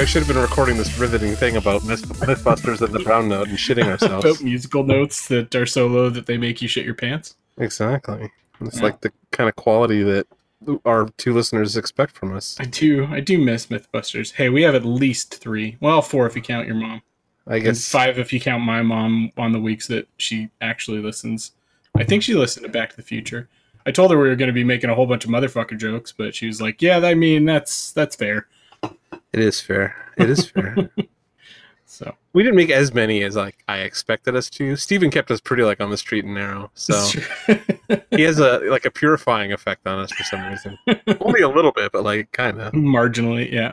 I should have been recording this riveting thing about Myth- Mythbusters and the Brown Note and shitting ourselves. About musical notes that are so low that they make you shit your pants. exactly. It's Yeah. like the kind of quality that our two listeners expect from us. I do, I do miss MythBusters. Hey, we have at least three. Well, four if you count your mom. I And guess. five if you count my mom on the weeks that she actually listens. I think she listened to Back to the Future. I told her we were going to be making a whole bunch of motherfucker jokes, but she was like, "Yeah, I mean that's that's fair." It is fair. It is fair. So we didn't make as many as like I expected us to. Steven kept us pretty like on the street and narrow. So he has a like a purifying effect on us for some reason. Only a little bit, but like kind of. marginally, yeah.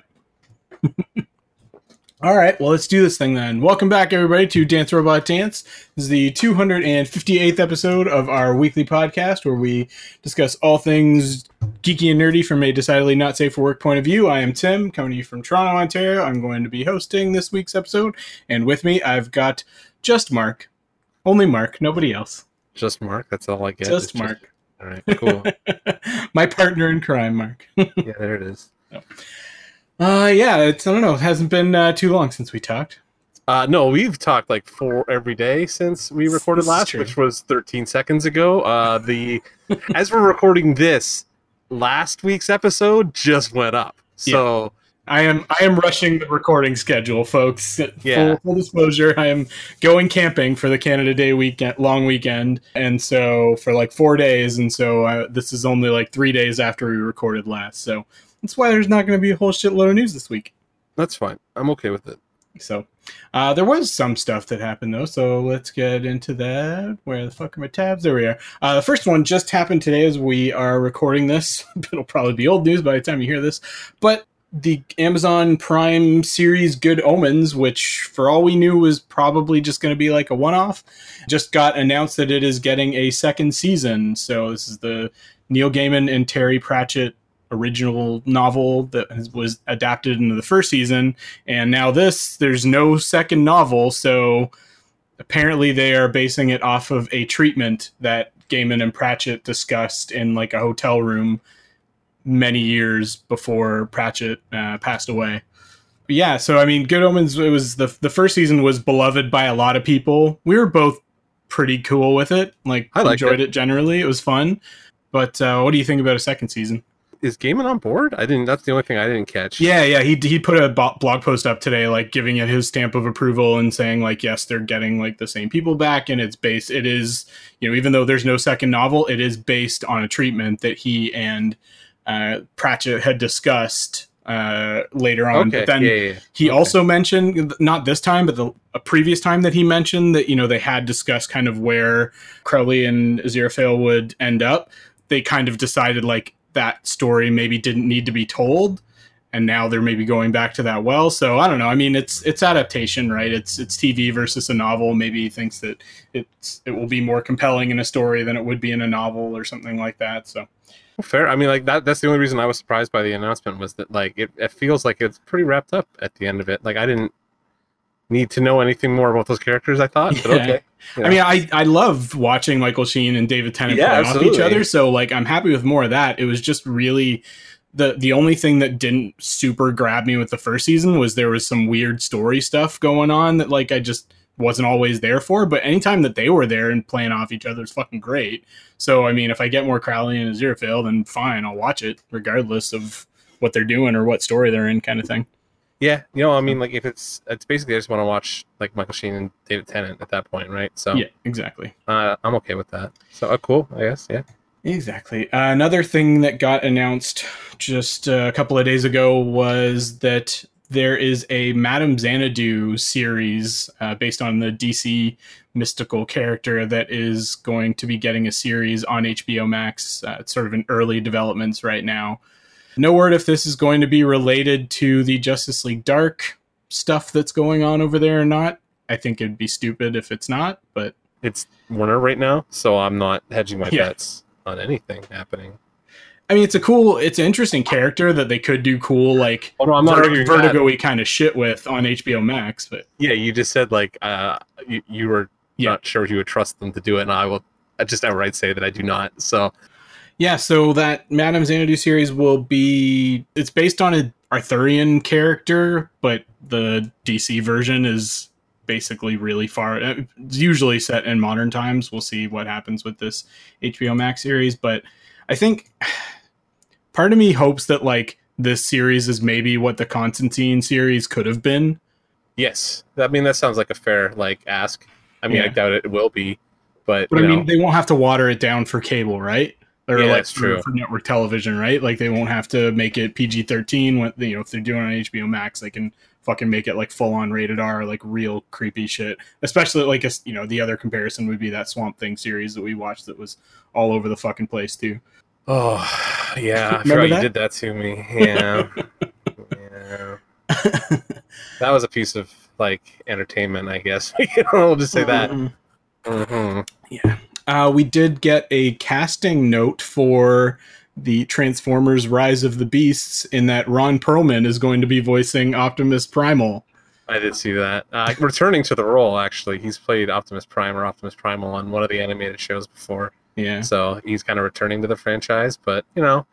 All right, well, let's do this thing then. Welcome back, everybody, to Dance Robot Dance. This is the 258th episode of our weekly podcast where we discuss all things geeky and nerdy from a decidedly not safe for work point of view. I am Tim, coming to you from Toronto, Ontario. I'm going to be hosting this week's episode, and with me, I've got just Mark. Only Mark, nobody else. Just Mark. That's all I get. Just It's Mark. all right. Cool. My partner in crime, Mark. yeah, there it is. Oh. Uh, yeah, it's, I don't know. It hasn't been uh, too long since we talked. Uh, no, we've talked like four every day since we recorded This last, which was 13 seconds ago. Uh, the as we're recording this, last week's episode just went up. So I am I am rushing the recording schedule, folks. Yeah. Full, full disclosure, I am going camping for the Canada Day weekend, long weekend, and so for like four days, and so uh, this is only like three days after we recorded last. So that's why there's not going to be a whole shitload of news this week. that's fine. I'm okay with it. So uh, there was some stuff that happened though. So let's get into that. Where the fuck are my tabs? There we are. Uh, the first one just happened today as we are recording this. It'll probably be old news by the time you hear this. But the Amazon Prime series Good Omens, which for all we knew was probably just going to be like a one-off, just got announced that it is getting a second season. So this is the Neil Gaiman and Terry Pratchett original novel that has, was adapted into the first season and now this there's no second novel so apparently they are basing it off of a treatment that Gaiman and Pratchett discussed in like a hotel room many years before Pratchett uh, passed away. But yeah, so I mean, Good Omens. It was the the first season was beloved by a lot of people. We were both pretty cool with it. Like, I enjoyed it. it. generally. It was fun. But uh, what do you think about a second season? Is Gaiman on board? I didn't. That's the only thing I didn't catch. Yeah, yeah. He he put a blog post up today, like giving it his stamp of approval and saying like, yes, they're getting like the same people back, and it's based. It is you know even though there's no second novel, it is based on a treatment that he and uh, Pratchett had discussed uh, later on. Okay. But then yeah, yeah, he Okay. also mentioned not this time, but the a previous time that he mentioned that you know they had discussed kind of where Crowley and Aziraphale would end up. They kind of decided like that story maybe didn't need to be told, and now they're maybe going back to that well. So I don't know. I mean, it's it's adaptation, right? It's it's TV versus a novel. Maybe he thinks that it's it will be more compelling in a story than it would be in a novel or something like that. So Fair. I mean, like that. That's the only reason I was surprised by the announcement was that like it, it feels like it's pretty wrapped up at the end of it. Like I didn't need to know anything more about those characters. I thought, but Yeah. okay. I mean, I I love watching Michael Sheen and David Tennant Yeah, play off each other. So like, I'm happy with more of that. It was just really the the only thing that didn't super grab me with the first season was there was some weird story stuff going on that like I just wasn't always there for. But anytime that they were there and playing off each other is fucking great. So I mean, if I get more Crowley and Aziraphale, then fine, I'll watch it regardless of what they're doing or what story they're in, kind of thing. Yeah, you know, I mean, like if it's it's basically I just want to watch like Michael Sheen and David Tennant at that point, right? So Yeah, exactly. uh, I'm okay with that. So uh, cool, I guess. Yeah. Exactly. Uh, another thing that got announced just a couple of days ago was that there is a Madame Xanadu series uh, based on the DC mystical character that is going to be getting a series on HBO Max. Uh, it's sort of in early developments right now. No word if this is going to be related to the Justice League Dark stuff that's going on over there or not. I think it'd be stupid if it's not, but It's Warner right now, so I'm not hedging my Yeah. bets on anything happening. I mean, it's a cool, it's an interesting character that they could do cool, like Oh no, I'm not Ver- Vertigo-y kind of shit with on HBO Max. But Yeah, you just said like uh, you, you were Yeah. not sure if you would trust them to do it, and I will I just outright say that I do not. So yeah, so that Madame Xanadu series will be, it's based on a Arthurian character, but the DC version is basically really far. uh, It's usually set in modern times. We'll see what happens with this HBO Max series, but I think part of me hopes that like this series is maybe what the Constantine series could have been. Yes, I mean that sounds like a fair like ask. I mean, I doubt it will be, but, But I mean, they won't have to water it down for cable, right? Or Yeah, like that's true. For, network television, right? Like they won't have to make it PG thirteen when you know if they're doing it on HBO Max, they can fucking make it like full on rated R, like real creepy shit. Especially like a, you know the other comparison would be that Swamp Thing series that we watched that was all over the fucking place too. oh yeah, I forgot you did that to me. Yeah, yeah, that was a piece of like entertainment, I guess. we'll just say that. hmm Yeah. Uh, we did get a casting note for the Transformers Rise of the Beasts in that Ron Perlman is going to be voicing Optimus Primal. I did see that. Uh, returning to the role, actually, he's played Optimus Prime or Optimus Primal on one of the animated shows before. Yeah. So he's kind of returning to the franchise, but you know,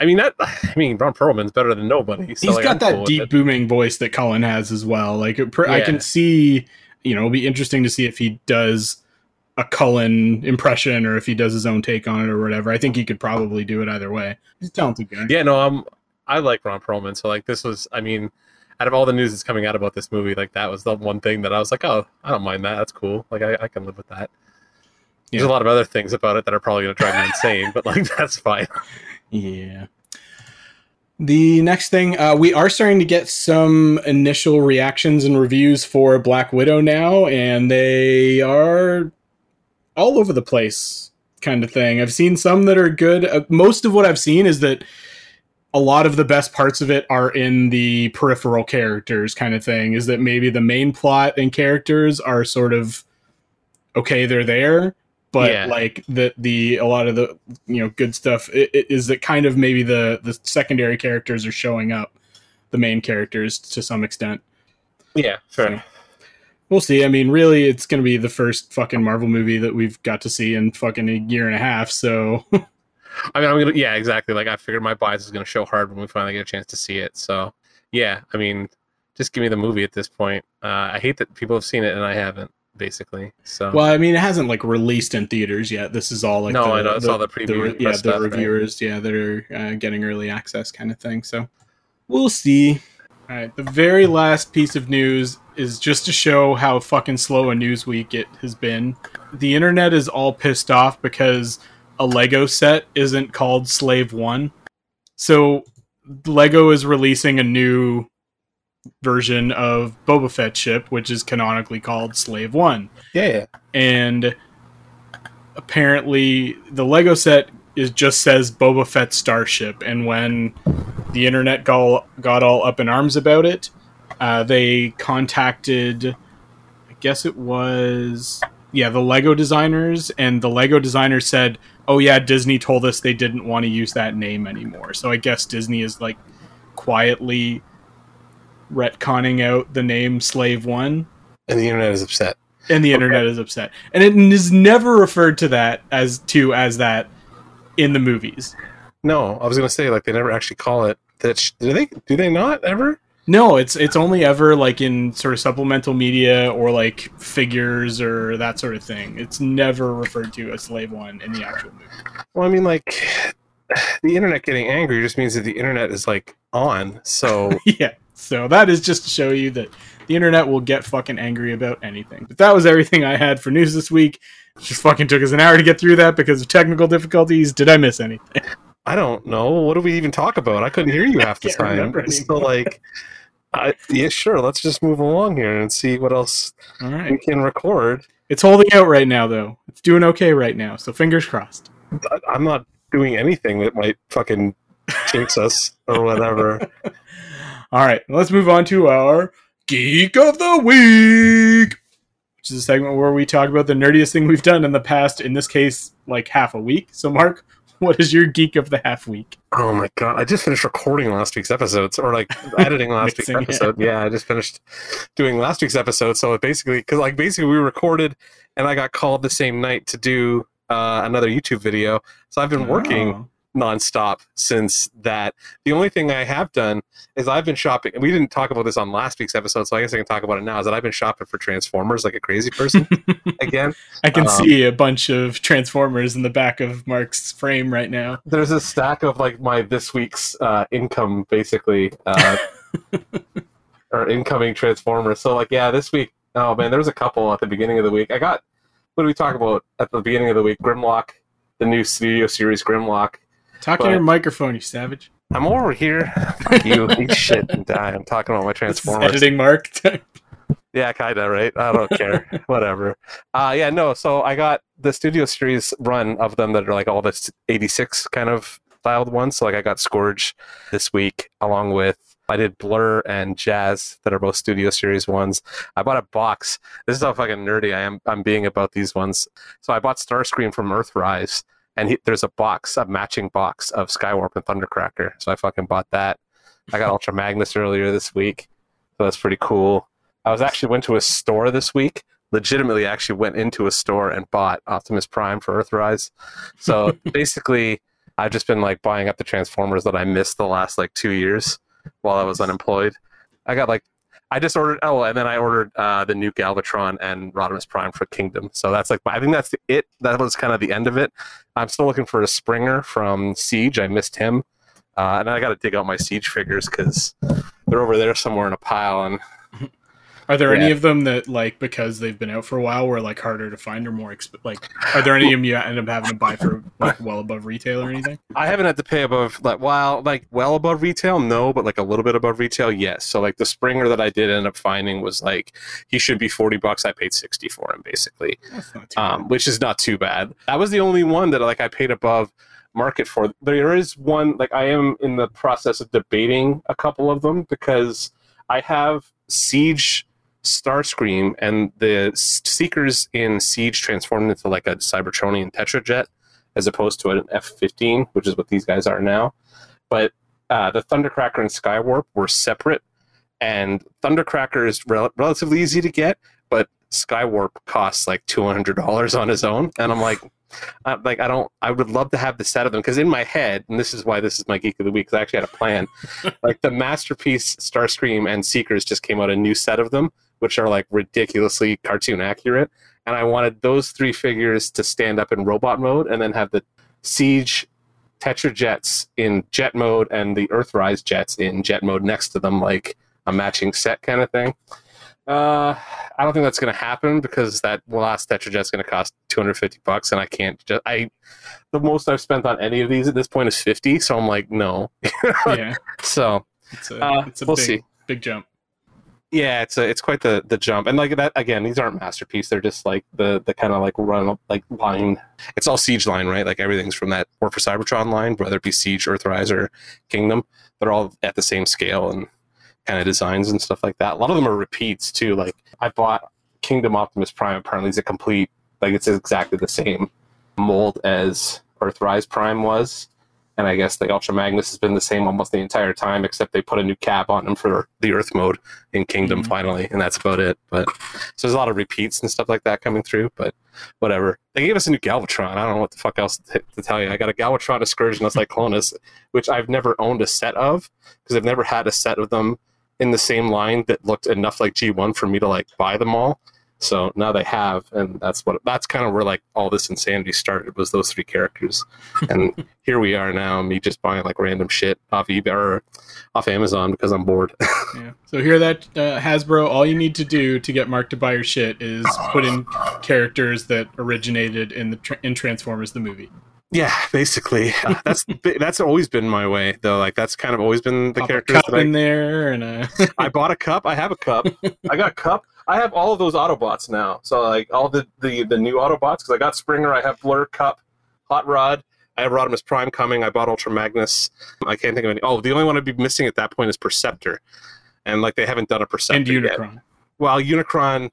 I mean that. I mean, Ron Perlman's better than nobody. So He's like, got I'm that cool deep booming voice that Cullen has as well. Like it I Yeah. can see, you know, it'll be interesting to see if he does a Cullen impression or if he does his own take on it or whatever. I think he could probably do it either way. He's a talented guy. Yeah, no, I'm. I like Ron Perlman, so like this was. I mean, out of all the news that's coming out about this movie, like that was the one thing that I was like, oh, I don't mind that. That's cool. Like I, I can live with that. There's a lot of other things about it that are probably going to drive me insane, but like that's fine. Yeah. The next thing, uh, we are starting to get some initial reactions and reviews for Black Widow now, and they are all over the place, kind of thing. I've seen some that are good. Uh, most of what I've seen is that a lot of the best parts of it are in the peripheral characters, kind of thing. Is that maybe the main plot and characters are sort of okay, they're there, but Yeah. like the the a lot of the you know good stuff i- i- is that kind of maybe the the secondary characters are showing up the main characters to some extent Yeah, fair. So, we'll see i mean really it's going to be the first fucking marvel movie that we've got to see in fucking a year and a half so I mean, I'm gonna. Yeah, exactly. Like I figured my bias is going to show hard when we finally get a chance to see it. So yeah, I mean, just give me the movie at this point. Uh, I hate that people have seen it and I haven't. Basically, so well i mean it hasn't like released in theaters yet this is all like No, the, I know, it's all the preview re- press yeah the stuff, right? reviewers yeah that are uh, getting early access kind of thing so we'll see all right the very last piece of news is just to show how fucking slow a news week it has been. The internet is all pissed off because a lego set isn't called slave one. So lego is releasing a new version of boba fett ship which is canonically called slave one. Yeah, yeah. and apparently the Lego set is just says Boba Fett starship, and when the internet got, got all up in arms about it, uh, they contacted, I guess it was, yeah, the Lego designers, and the Lego designers said, "Oh yeah, Disney told us they didn't want to use that name anymore." So I guess Disney is like quietly retconning out the name Slave One And the internet is upset. and the internet is upset and it is never referred to that as to as that in the movies No, I was gonna say like they never actually call it that. Sh- do they? Do they not ever? no it's it's only ever like in sort of supplemental media or like figures or that sort of thing it's never referred to as slave one in the actual movie Well, I mean, like the internet getting angry just means that the internet is like on. So yeah so that is just to show you that the internet will get fucking angry about anything but that was everything i had for news this week It just fucking took us an hour to get through that because of technical difficulties did i miss anything I don't know. What do we even talk about? I couldn't hear you half the time. So like, I, yeah, sure. Let's just move along here and see what else all right we can record. It's holding out right now, though. It's doing okay right now, so fingers crossed. I'm not doing anything that might fucking jinx us or whatever. All right, let's move on to our Geek of the Week, which is a segment where we talk about the nerdiest thing we've done in the past, in this case, like half a week. So, Mark, what is your Geek of the Half Week? Oh my god! I just finished recording last week's episodes, or like editing last week's Mixing, yeah. episode. Yeah. I just finished doing last week's episode. So it basically, because like basically we recorded, and I got called the same night to do uh, another YouTube video. So I've been working Oh. nonstop since that. The only thing I have done is I've been shopping. We didn't talk about this on last week's episode, so I guess I can talk about it now. Is that I've been shopping for Transformers like a crazy person again. I can Um, see a bunch of Transformers in the back of Mark's frame right now. There's a stack of like my this week's uh, income, basically, uh, or incoming Transformers. So like, yeah, this week. Oh man, there was a couple at the beginning of the week. I got. What do we talk about at the beginning of the week? Grimlock, the new studio series Grimlock. Talk But- to your microphone, you savage. I'm over here. Fuck you. Eat shit and die. I'm talking about my This is Transformers. editing Mark. Yeah, kinda, right? I don't care. Whatever. Uh yeah, no, so I got the studio series run of them that are like all the 86 kind of styled ones. So like I got Scourge this week along with I did Blurr and Jazz that are both studio series ones. I bought a box. This is how fucking nerdy I am I'm being about these ones. So I bought Starscream from Earthrise and he, there's a box, a matching box of Skywarp and Thundercracker. So I fucking bought that. I got Ultra Magnus earlier this week. So that's pretty cool. I was actually went to a store this week. Legitimately, actually went into a store and bought Optimus Prime for Earthrise. So basically, I've just been like buying up the Transformers that I missed the last like two years while I was unemployed. I got like I just ordered oh, and then I ordered uh, the new Galvatron and Rodimus Prime for Kingdom. So that's like I think that's the, it. That was kind of the end of it. I'm still looking for a Springer from Siege. I missed him, uh, and I got to dig out my Siege figures because they're over there somewhere in a pile and. Are there any of them that like because they've been out for a while were like harder to find or more exp- like? Are there any of them you end up having to buy for like well above retail or anything? I haven't had to pay above like well like well above retail, no, but like a little bit above retail, yes. So like the Springer that I did end up finding was like he should be forty bucks. I paid sixty for him basically, That's not too um, which is not too bad. That was the only one that like I paid above market for. There is one like I am in the process of debating a couple of them because I have Siege Starscream and the Seekers in Siege transformed into like a Cybertronian Tetrajet as opposed to an F-15, which is what these guys are now. But uh, the Thundercracker and Skywarp were separate, and Thundercracker is rel- relatively easy to get, but Skywarp costs like two hundred dollars on his own, and I'm like, I, like I don't. I would love to have the set of them because in my head, and this is why this is my geek of the week. Because I actually had a plan. like the masterpiece Starscream and Seekers just came out a new set of them, which are like ridiculously cartoon accurate, and I wanted those three figures to stand up in robot mode, and then have the Siege Tetra jets in jet mode and the Earthrise jets in jet mode next to them, like a matching set kind of thing. Uh, I don't think that's going to happen because that last Tetra jet's going to cost 250 bucks, and I can't just I. The most I've spent on any of these at this point is 50, so I'm like, no. yeah, So it's a Uh, it's a we'll big see. big jump. Yeah, it's a, it's quite the the jump, and like that again. These aren't masterpiece; they're just like the the kind of like run like line. It's all siege line, right? Like everything's from that War for Cybertron line, whether it be Siege, Earthrise, or Kingdom. They're all at the same scale and kind of designs and stuff like that. A lot of them are repeats too. Like I bought Kingdom Optimus Prime. Apparently, is a complete like it's exactly the same mold as Earthrise Prime was. And I guess the Ultra Magnus has been the same almost the entire time, except they put a new cap on him for the Earth mode in Kingdom Mhm. finally, and that's about it. But so there's a lot of repeats and stuff like that coming through. But whatever. They gave us a new Galvatron. I don't know what the fuck else to, to tell you. I got a Galvatron Excursionist Cyclonus, which I've never owned a set of because I've never had a set of them in the same line that looked enough like G1 for me to like buy them all. So now they have, and that's what that's kind of where like all this insanity started was those three characters, and here we are now. Me just buying like random shit off eBay or off Amazon because I'm bored. Yeah. So here that, uh, Hasbro? All you need to do to get Mark to buy your shit is put in characters that originated in the tra- in Transformers the movie. yeah, basically, Uh, that's that's always been my way though. Like that's kind of always been the Pop characters cup that I in there, and uh, I bought a cup. I have a cup. I got a cup. I have all of those Autobots now. So like all the the, the new Autobots because I got Springer. I have Blurr Kup, Hot Rod. I have Rodimus Prime coming. I bought Ultra Magnus. I can't think of any. Oh, the only one I'd be missing at that point is Perceptor, and like they haven't done a Perceptor and yet. Unicron. Well, Unicron.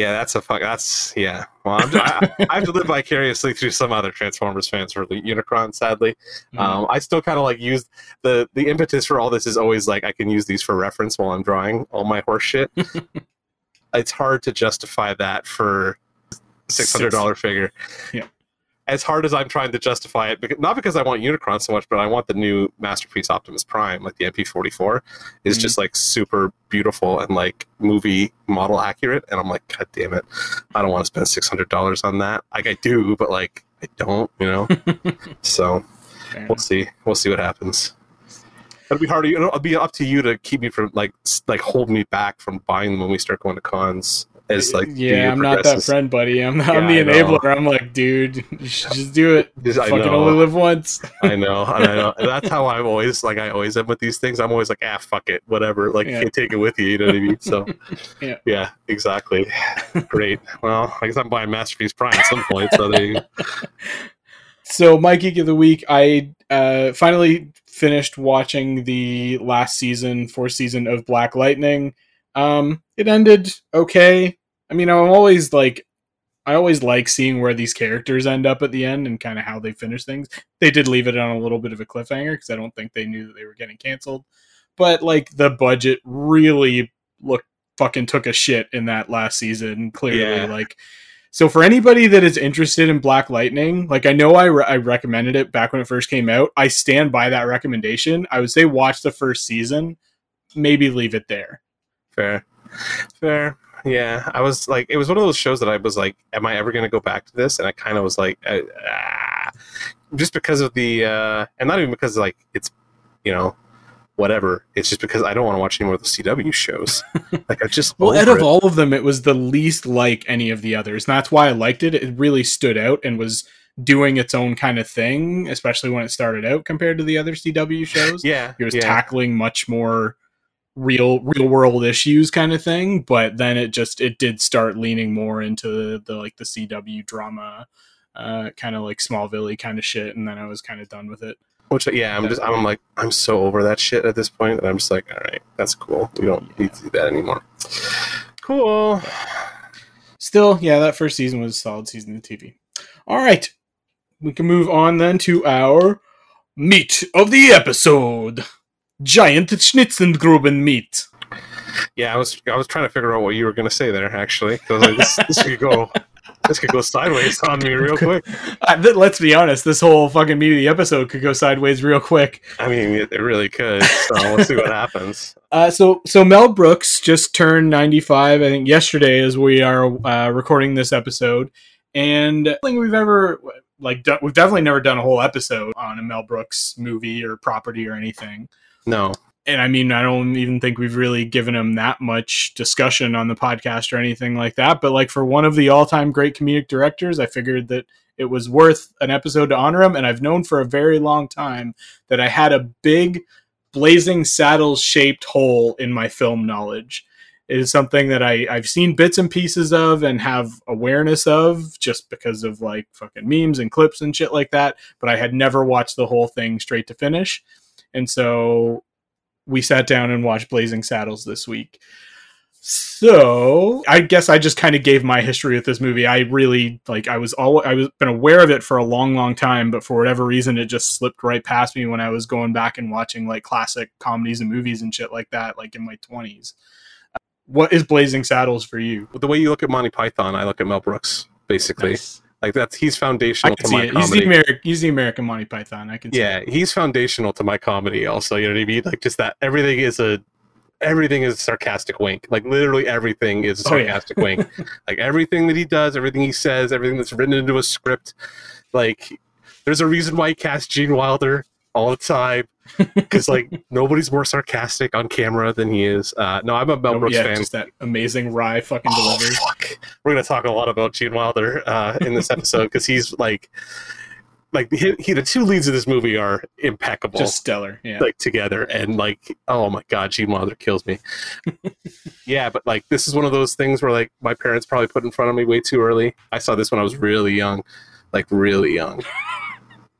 Yeah, that's a fuck. That's yeah. Well, I'm, I, I have to live vicariously through some other Transformers fans for the Unicron. Sadly, Mhm. um, I still kind of like use the the impetus for all this is always like I can use these for reference while I'm drawing all my horse shit. it's hard to justify that for six hundred dollar figure. Yeah. As hard as I'm trying to justify it, because, not because I want Unicron so much, but I want the new masterpiece Optimus Prime, like the MP44, is Mhm. just like super beautiful and like movie model accurate. And I'm like, God damn it, I don't want to spend six hundred dollars on that. Like I do, but like I don't, you know. so Fair we'll enough. see. We'll see what happens. It'll be hard. It'll be up to you to keep me from like like hold me back from buying them when we start going to cons. As like yeah, I'm not that friend, buddy. I'm, I'm the enabler. I'm like, dude, you should just do it. Just- I Fucking know. only live once. I know, and I know. And that's how I'm always like. I always am with these things. I'm always like, ah, fuck it, whatever. Like, Yeah. take it with you. You know what I mean? So, Yeah. yeah, exactly. Great. Well, I guess I'm buying Masterpiece Prime at some point. So there you. So, my geek of the week, I uh, finally finished watching the last season, fourth season of Black Lightning. Um, it ended okay. I mean, I'm always like, I always like seeing where these characters end up at the end and kind of how they finish things. They did leave it on a little bit of a cliffhanger because I don't think they knew that they were getting canceled. But like, the budget really looked fucking took a shit in that last season. Clearly, Yeah. like. So for anybody that is interested in Black Lightning, like I know I, re- I recommended it back when it first came out. I stand by that recommendation. I would say watch the first season, maybe leave it there. Fair. Fair. Yeah, I was like, it was one of those shows that I was like, am I ever going to go back to this? And I kind of was like, uh, ah, just because of the, uh, and not even because like it's, you know, whatever. It's just because I don't want to watch any more of the CW shows. like I just Well, out of it. all of them, it was the least like any of the others. And that's why I liked it. It really stood out and was doing its own kind of thing, especially when it started out compared to the other CW shows. yeah, It was yeah. tackling much more real real world issues kind of thing but then it just it did start leaning more into the like the cw drama uh kind of like smallville kind of shit and then i was kind of done with it Which yeah, I'm just I'm like I'm so over that shit at this point that I'm just like, all right, that's cool. We don't need to do that anymore. Cool. still yeah that first season was a solid season of tv all right we can move on then to our meat of the episode giant schnitzengruben meat Yeah, I was I was trying to figure out what you were gonna say there actually. 'cause I was like, this, this could go this could go sideways on me real quick. uh, th- let's be honest this whole fucking meat of the episode could go sideways real quick I mean, it, it really could. So we'll see what happens. Uh, so so Mel Brooks just turned 95, I think yesterday as we are uh, recording this episode. And I think we've ever like done, we've definitely never done a whole episode on a Mel Brooks movie or property or anything. No, And I mean, I don't even think we've really given him that much discussion on the podcast or anything like that. But like for one of the all-time great comedic directors, I figured that it was worth an episode to honor him. And I've known for a very long time that I had a big blazing saddle shaped hole in my film knowledge. It is something that I, I've seen bits and pieces of and have awareness of just because of like fucking memes and clips and shit like that. But I had never watched the whole thing straight to finish. And so we sat down and watched Blazing Saddles this week. So I guess I just kind of gave my history with this movie. I really like I was all I was been aware of it for a long, long time, but for whatever reason it just slipped right past me when I was going back and watching like classic comedies and movies and shit like that, like in my twenties. What is Blazing Saddles for you? the way you look at Monty Python, I look at Mel Brooks. Basically, Nice. Like that's he's foundational to my it. He's comedy. the American. He's the American Monty Python. I can yeah, he's foundational to my comedy. Also, you know what I mean? Like just that everything is a everything is a sarcastic wink. Like literally everything is a Oh, yeah. sarcastic wink. Like everything that he does, everything he says, everything that's written into a script. Like there's a reason why he cast Gene Wilder all the time because like nobody's more sarcastic on camera than he is. Uh, no, I'm a Mel Oh, Brooks yeah, fan. just that amazing wry fucking Oh, delivery. fuck. We're gonna talk a lot about Gene Wilder uh, in this episode because he's like, like he, he, the two leads of this movie are impeccable, Just stellar. Yeah. like together, and like, oh my god, Gene Wilder kills me. yeah, but like this is one of those things where like my parents probably put in front of me way too early. I saw this when I was really young, like really young,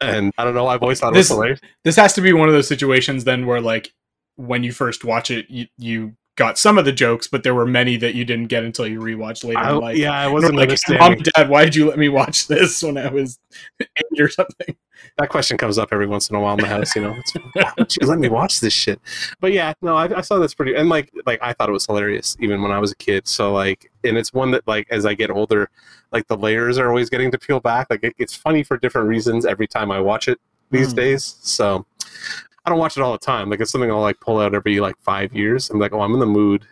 and I don't know. I've always thought it was This- hilarious. this has to be one of those situations then where like when you first watch it you, you got some of the jokes, but there were many that you didn't get until you rewatched later I, in life. yeah, I wasn't like, mom dad, why did you let me watch this when I was eight or something? that question comes up every once in a while in the house. You know, it's, why would you let me watch this shit? But yeah, no, I, I saw this pretty, and like, like I thought it was hilarious even when I was a kid. So like, and it's one that like as I get older, like the layers are always getting to peel back. Like it, it's funny for different reasons every time I watch it these Mm. days. So I don't watch it all the time. Like it's something I'll like pull out every like five years. I'm like, oh, I'm in the mood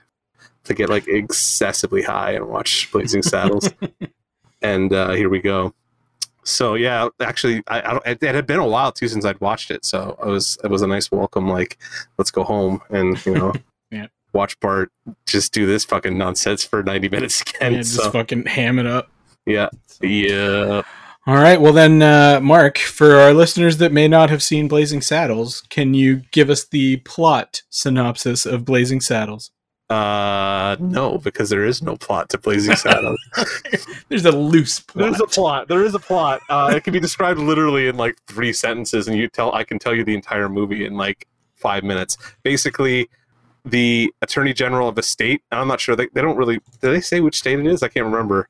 to get like excessively high and watch Blazing Saddles. and uh, here we go. So yeah, actually, I, I don't, it, it had been a while too since I'd watched it, so it was it was a nice welcome. Like, let's go home and you know, Yeah. watch Bart just do this fucking nonsense for ninety minutes again. Yeah, just so fucking ham it up. yeah, yeah. All right. Well, then, uh, Mark, for our listeners that may not have seen Blazing Saddles, can you give us the plot synopsis of Blazing Saddles? Uh, no, because there is no plot to Blazing Saddles. There's a loose plot. There's a plot. There is a plot. Uh, it can be described literally in like three sentences, and you tell I can tell you the entire movie in like five minutes. Basically, the attorney general of a state. I'm not sure. They, they don't really. Do they say which state it is? I can't remember.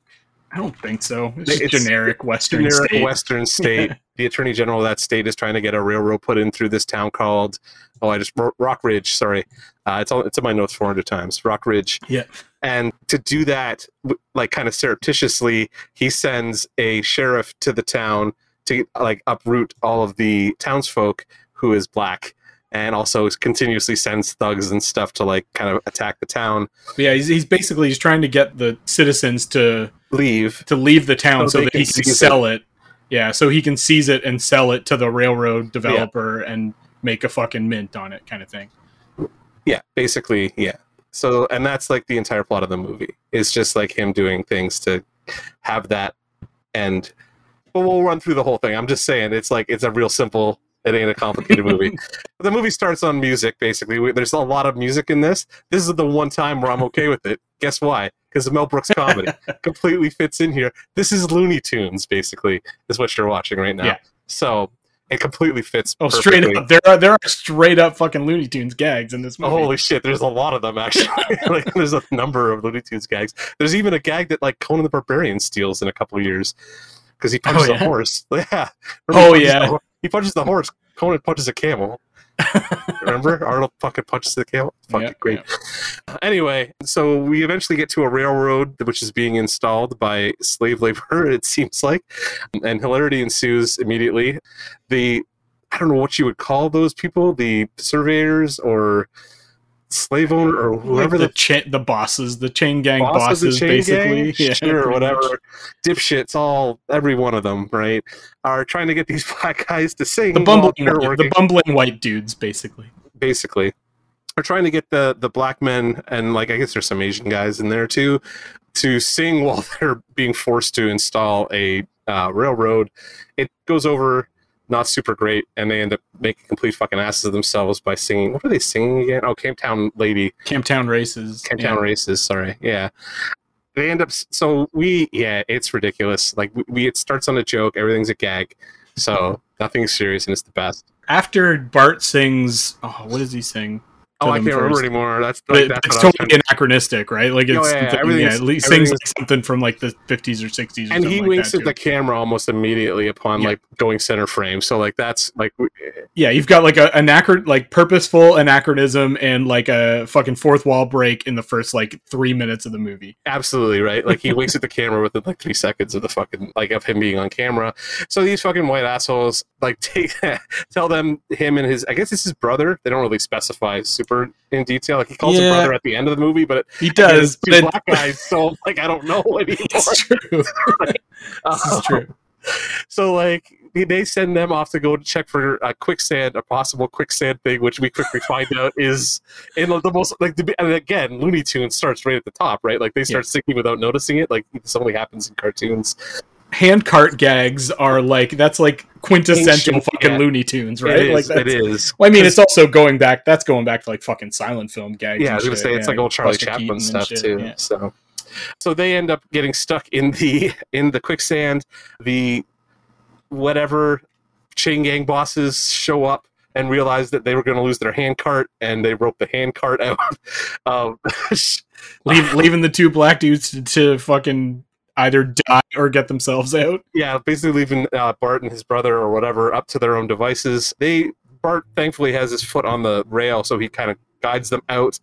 I don't think so. It's, It's generic Western Generic state. Western state. the attorney general of that state is trying to get a railroad put in through this town called. Oh, I just Ro- Rock Ridge. Sorry, uh, it's all it's in my notes 400 times. Rock Ridge. Yeah. And to do that, like kind of surreptitiously, he sends a sheriff to the town to like uproot all of the townsfolk who is black, and also continuously sends thugs and stuff to like kind of attack the town. Yeah, he's, he's basically he's trying to get the citizens to Leave. to leave the town So so, that can he can sell it. Yeah, so he can seize it and sell it to the railroad developer and make a fucking mint on it, kind of thing. Yeah, basically, yeah. So, and that's like the entire plot of the movie. It's just like him doing things to have that end. But we'll run through the whole thing. I'm just saying, it's like it's a real simple. It ain't a complicated movie. The movie starts on music. Basically, We- there's a lot of music in this. This is the one time where I'm okay with it. Guess why? Because the Mel Brooks comedy completely fits in here. This is Looney Tunes, basically, is what you're watching right now. Yeah. So it completely fits. Oh, straight up, there are there are straight up fucking Looney Tunes gags in this movie. Holy shit, there's a lot of them actually. like there's a number of Looney Tunes gags. There's even a gag that like Conan the Barbarian steals in a couple years because he punches Oh, yeah? a horse. Yeah. Oh, yeah. He punches the horse. Conan punches a camel. Remember? Arnold fucking punches the camel. Fucking great. Uh, anyway, so we eventually get to a railroad which is being installed by slave labor, it seems like. And hilarity ensues immediately. The I don't know what you would call those people, the surveyors or slave owner or Like whoever the the cha- the bosses, the chain gang boss bosses, of the chain basically. gang, Yeah, sure, pretty whatever. much. Dipshits, all every one of them, right, are trying to get these black guys to sing. The while bumbling, they're working the bumbling white dudes, basically. basically are trying to get the the black men and like I guess there's some Asian guys in there too to sing while they're being forced to install a uh, railroad. It goes over not super great, and they end up making complete fucking asses of themselves by singing. What are they singing again? Oh, Camptown Lady, Camptown races. Camptown yeah. Races. Sorry, yeah. They end up so we yeah, it's ridiculous. Like we, we it starts on a joke, everything's a gag, so nothing's serious, and it's the best. After Bart sings, oh, what does he sing? Oh, I can't remember anymore. That's like, that's it's totally anachronistic, right? Like oh, it's Oh, yeah, yeah, something- yeah, at least sings like something from like the 50s or 60s. Or and he like winks at the camera almost immediately upon Yeah. like going center frame. So like that's like eh. Yeah, you've got like a anachron like purposeful anachronism and like a fucking fourth wall break in the first like three minutes of the movie. absolutely right. Like he winks at the camera within like three seconds of the fucking like of him being on camera. So these fucking white assholes like take tell them him and his I guess it's his brother. They don't really specify super in detail. Like he calls him brother at the end of the movie, but He does, but it- black guys. So like I don't know anymore. it's true. this is true. So like they- send them off to go to check for a quicksand, a possible quicksand thing, which we quickly find out is in the most like the, and again Looney Tunes starts right at the top, right? Like they start singing without noticing it. Like this only happens in cartoons. Hand cart gags are like that's like quintessential Ancient, fucking yeah. Looney Tunes, right? It like that's, it is. Well, I mean, it's also going back. That's going back to like fucking silent film gags. Yeah, I was gonna shit, say it's yeah, like old Charlie Buster Chaplin Keaton stuff too. yeah. So, so they end up getting stuck in the in the quicksand. The whatever chain gang bosses show up and realized that they were going to lose their handcart, and they broke the handcart out. um, Leave, leaving the two black dudes to, to fucking either die or get themselves out. yeah, basically leaving uh, Bart and his brother or whatever up to their own devices. They Bart thankfully has his foot on the rail, so he kind of guides them out.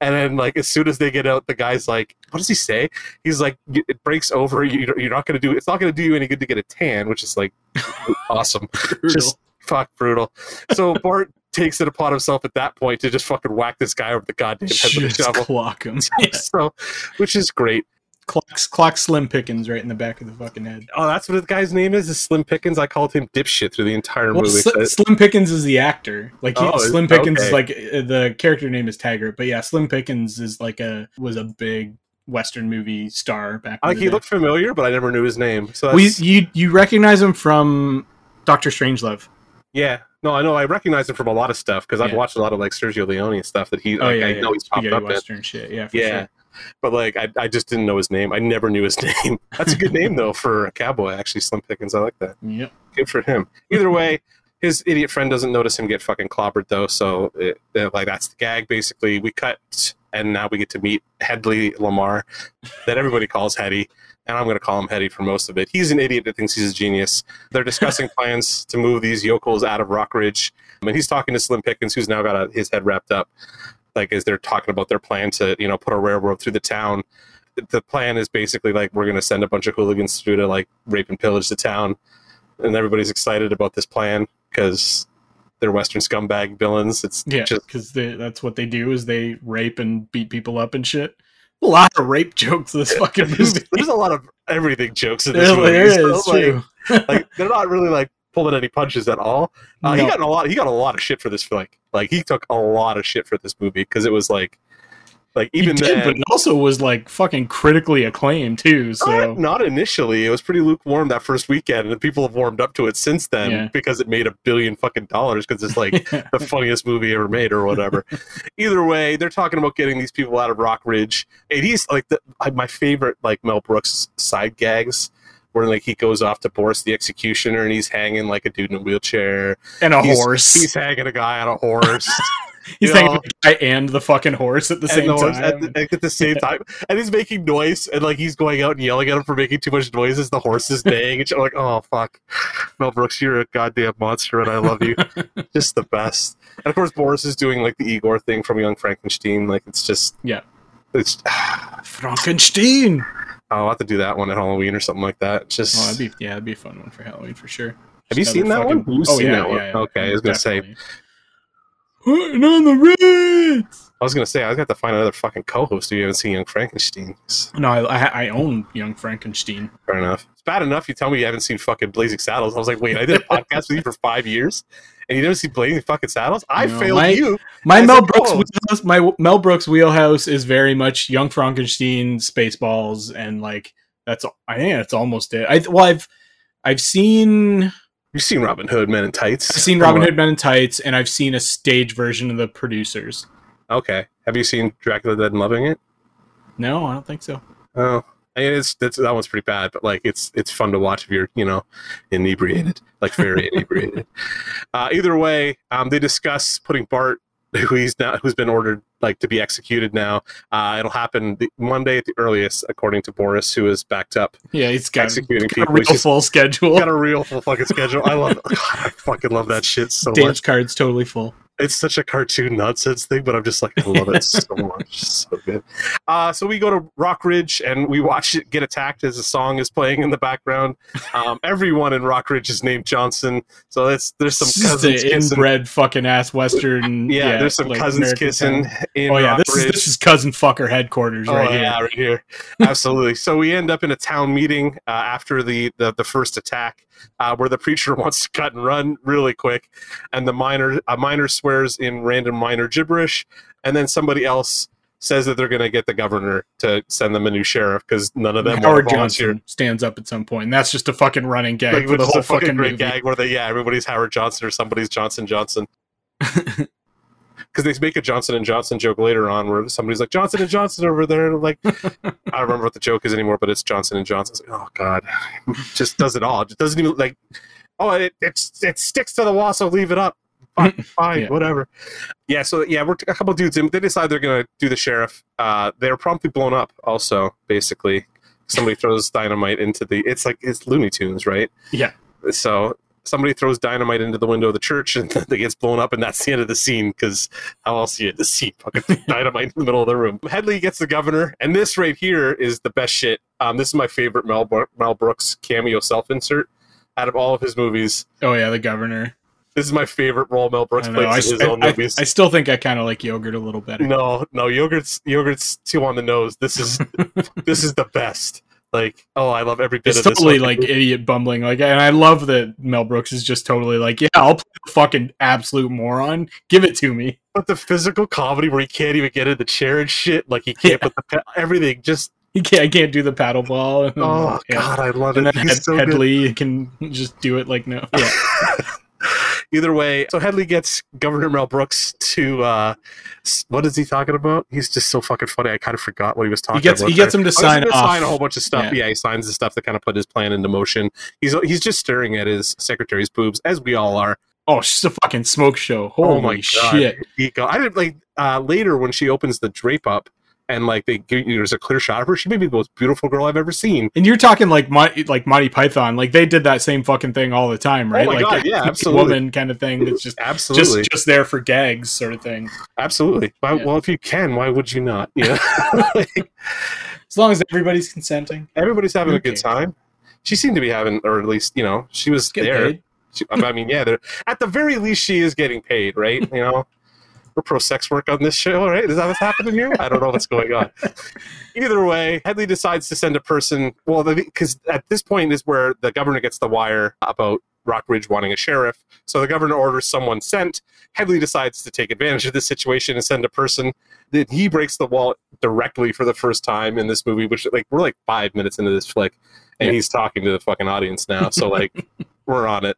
And then, like as soon as they get out, the guy's like, "What does he say?" He's like, "It breaks over. You, you're not going to do. It's not going to do you any good to get a tan," which is like awesome. Just fuck brutal. So Bart takes it upon himself at that point to just fucking whack this guy over the goddamn head with a Just shovel. clock him. So, which is great. Clocks, clock Slim Pickens right in the back of the fucking head. Oh, that's what the guy's name is. Is Slim Pickens? I called him dipshit through the entire Well, movie. Sli- Slim Pickens is the actor. Like he, Oh, Slim Pickens okay. is like uh, the character name is Taggart, but yeah, Slim Pickens is like a was a big Western movie star back. in like he day. looked familiar, but I never knew his name. So We that's, you you recognize him from Doctor Strangelove. yeah, no, I know. I recognize him from a lot of stuff because I've watched a lot of like Sergio Leone and stuff that he. Oh like, yeah, I yeah. know he's popped spaghetti up in. Western shit. Yeah, for Yeah, sure. But like I, I just didn't know his name. I never knew his name. That's a good name though for a cowboy. Actually, Slim Pickens. I like that. Yep. Good for him. Either way. His idiot friend doesn't notice him get fucking clobbered though, so it, it- like that's the gag. Basically, we cut, and now we get to meet Hedley Lamarr, that everybody calls Hetty, and I'm going to call him Hetty for most of it. He's an idiot that thinks he's a genius. They're discussing plans to move these yokels out of Rock Ridge, and he's talking to Slim Pickens, who's now got a, his head wrapped up, like as they're talking about their plan to you know put a railroad through the town. The plan is basically like we're going to send a bunch of hooligans through to like rape and pillage the town, and everybody's excited about this plan because they're Western scumbag villains. It's Yeah, just because that's what they do is they rape and beat people up and shit. A lot of rape jokes in this fucking there's, movie. there's a lot of everything jokes in this There, movie. there so, like, true. like they're not really like pulling any punches at all. Uh, He got a lot. He got a lot of shit for this. Like, like he took a lot of shit for this movie because it was like, like He even did, then. but it also was like fucking critically acclaimed too. So Not, not initially. It was pretty lukewarm that first weekend, and people have warmed up to it since then Yeah. because it made a billion fucking dollars because it's like the funniest movie ever made or whatever. Either way, they're talking about getting these people out of Rock Ridge. And he's like the, like, my favorite like Mel Brooks side gags where like he goes off to Boris the Executioner and he's hanging like a dude in a wheelchair. and a He's- horse. He's hanging a guy on a horse. he's you hanging the guy and the fucking horse at the same the time. at the, at the same time, and he's making noise, and like he's going out and yelling at him for making too much noise as the horse is neighing. And. I'm like, oh fuck, Mel Brooks, you're a goddamn monster, and I love you, just the best. And of course, Boris is doing like the Igor thing from Young Frankenstein. Like it's just, Yeah. it's. Ah. Frankenstein. Oh, I'll have to do that one at Halloween or something like that. Oh, Just Oh, that'd be yeah, that'd be a fun one for Halloween for sure. Have you seen that one? fucking- Who's oh seen yeah, that one? yeah, yeah. Okay, I was gonna say- Putting on the Ritz. I was gonna say I got to find another fucking co-host who you haven't seen Young Frankenstein. No, I, I I own Young Frankenstein. Fair enough. It's bad enough you tell me you haven't seen fucking Blazing Saddles. I was like, wait, I did a podcast with you for five years, and you never see Blazing fucking Saddles. I No, failed my- you. My Mel Brooks wheelhouse, my Mel Brooks wheelhouse is very much Young Frankenstein, Spaceballs, and like that's I think that's almost it. I well, I've I've seen You've seen Robin Hood, Men in Tights. I've seen Robin Hood Men in Tights, and I've seen a stage version of The Producers. Okay. Have you seen Dracula Dead and Loving It? No, I don't think so. Oh, I mean, it's that's, that one's pretty bad, but like it's it's fun to watch if you're you know inebriated, like very inebriated. Uh, either way, um, they discuss putting Bart, who he's now who's been ordered like to be executed now. Uh, it'll happen the, Monday at the earliest, according to Boris, who is backed up. Yeah, he's got, Executing got people, a real he's full schedule. Got a real full fucking schedule. I love. God, I fucking love that shit so much. Dance cards totally full. It's such a cartoon nonsense thing, but I'm just like I love it so much, so good. Uh, so we go to Rock Ridge and we watch it get attacked as a song is playing in the background. Um, everyone in Rock Ridge is named Johnson, so that's there's some cousins kissing. inbred fucking ass Western. Yeah, there's some like cousins American kissing town. in Oh yeah, Rock this is this is cousin fucker headquarters Oh right here. yeah, right here. Absolutely. so we end up in a town meeting uh, after the, the the first attack, uh, where the preacher wants to cut and run really quick, and the miner a miner swears in random minor gibberish, and then somebody else says that they're going to get the governor to send them a new sheriff because none of them Howard want to volunteer. Johnson stands up at some point, and that's just a fucking running gag Like, for the whole fucking fucking great movie. gag where they yeah everybody's Howard Johnson or somebody's Johnson Johnson. Because they make a Johnson and Johnson joke later on where somebody's like Johnson and Johnson over there. Like I don't remember what the joke is anymore, but it's Johnson and Johnson. Like, oh god, just does it all. It doesn't even like. Oh, it, it it sticks to the wall, so leave it up. Fine, fine Yeah. whatever. Yeah, so yeah, we're a couple dudes and they decide they're gonna do the sheriff. Uh, they're promptly blown up. Also, basically, somebody throws dynamite into the. It's like it's Looney Tunes, right? Yeah. So somebody throws dynamite into the window of the church and it gets blown up, and that's the end of the scene. Because how else you end the scene? Fucking dynamite in the middle of the room. Hedley gets the governor, and this right here is the best shit. Um, this is my favorite Mel, Bro- Mel Brooks cameo self insert out of all of his movies. Oh yeah, the governor. This is my favorite role Mel Brooks I, plays in his I- own I- movies. I still think I kind of like yogurt a little better. no, no, yogurt's yogurt's too on the nose. This is this is the best. Like, oh, I love every bit It's of this. totally like movie. idiot bumbling. Like, and I love that Mel Brooks is just totally like, yeah, I'll play the fucking absolute moron. Give it to me. but the physical comedy where he can't even get in the chair and shit, like he can't Yeah. put the everything. Just He can't. I can't do the paddle ball. And, oh yeah. god, I love And it. then He's Head, so good. Hedley can just do it like no. Yeah. Either way, so Hedley gets Governor Mel Brooks to uh what is he talking about? He's just so fucking funny. I kind of forgot what he was talking He gets about. he gets him to Oh, sign off. sign a whole bunch of stuff. Yeah. Yeah. he signs the stuff that kind of put his plan into motion. He's he's just staring at his secretary's boobs, as we all are. Oh, just a fucking smoke show. Holy oh my god! shit! I didn't like uh, later when she opens the drape up and like they give you there's a clear shot of her. She may be the most beautiful girl I've ever seen. And you're talking like Monty, like Monty Python, like they did that same fucking thing all the time, right? Oh my like God, yeah, absolutely. woman kind of thing that's just Absolutely, just just there for gags, sort of thing. absolutely. Why, Yeah. Well, if you can, why would you not? Yeah, like, As long as everybody's consenting, everybody's having a good time. She seemed to be having, or at least you know, she was get there. She, I mean, yeah, at the very least, she is getting paid, right? You know, we're pro sex work on this show, right? Is that what's happening here? I don't know what's going on. Either way, Hedley decides to send a person. Well, because at this point is where the governor gets the wire about Rock Ridge wanting a sheriff. So the governor orders someone sent. Hedley decides to take advantage of this situation and send a person. Then he breaks the wall directly for the first time in this movie, which like we're like five minutes into this flick, and Yeah. he's talking to the fucking audience now. So like we're on it.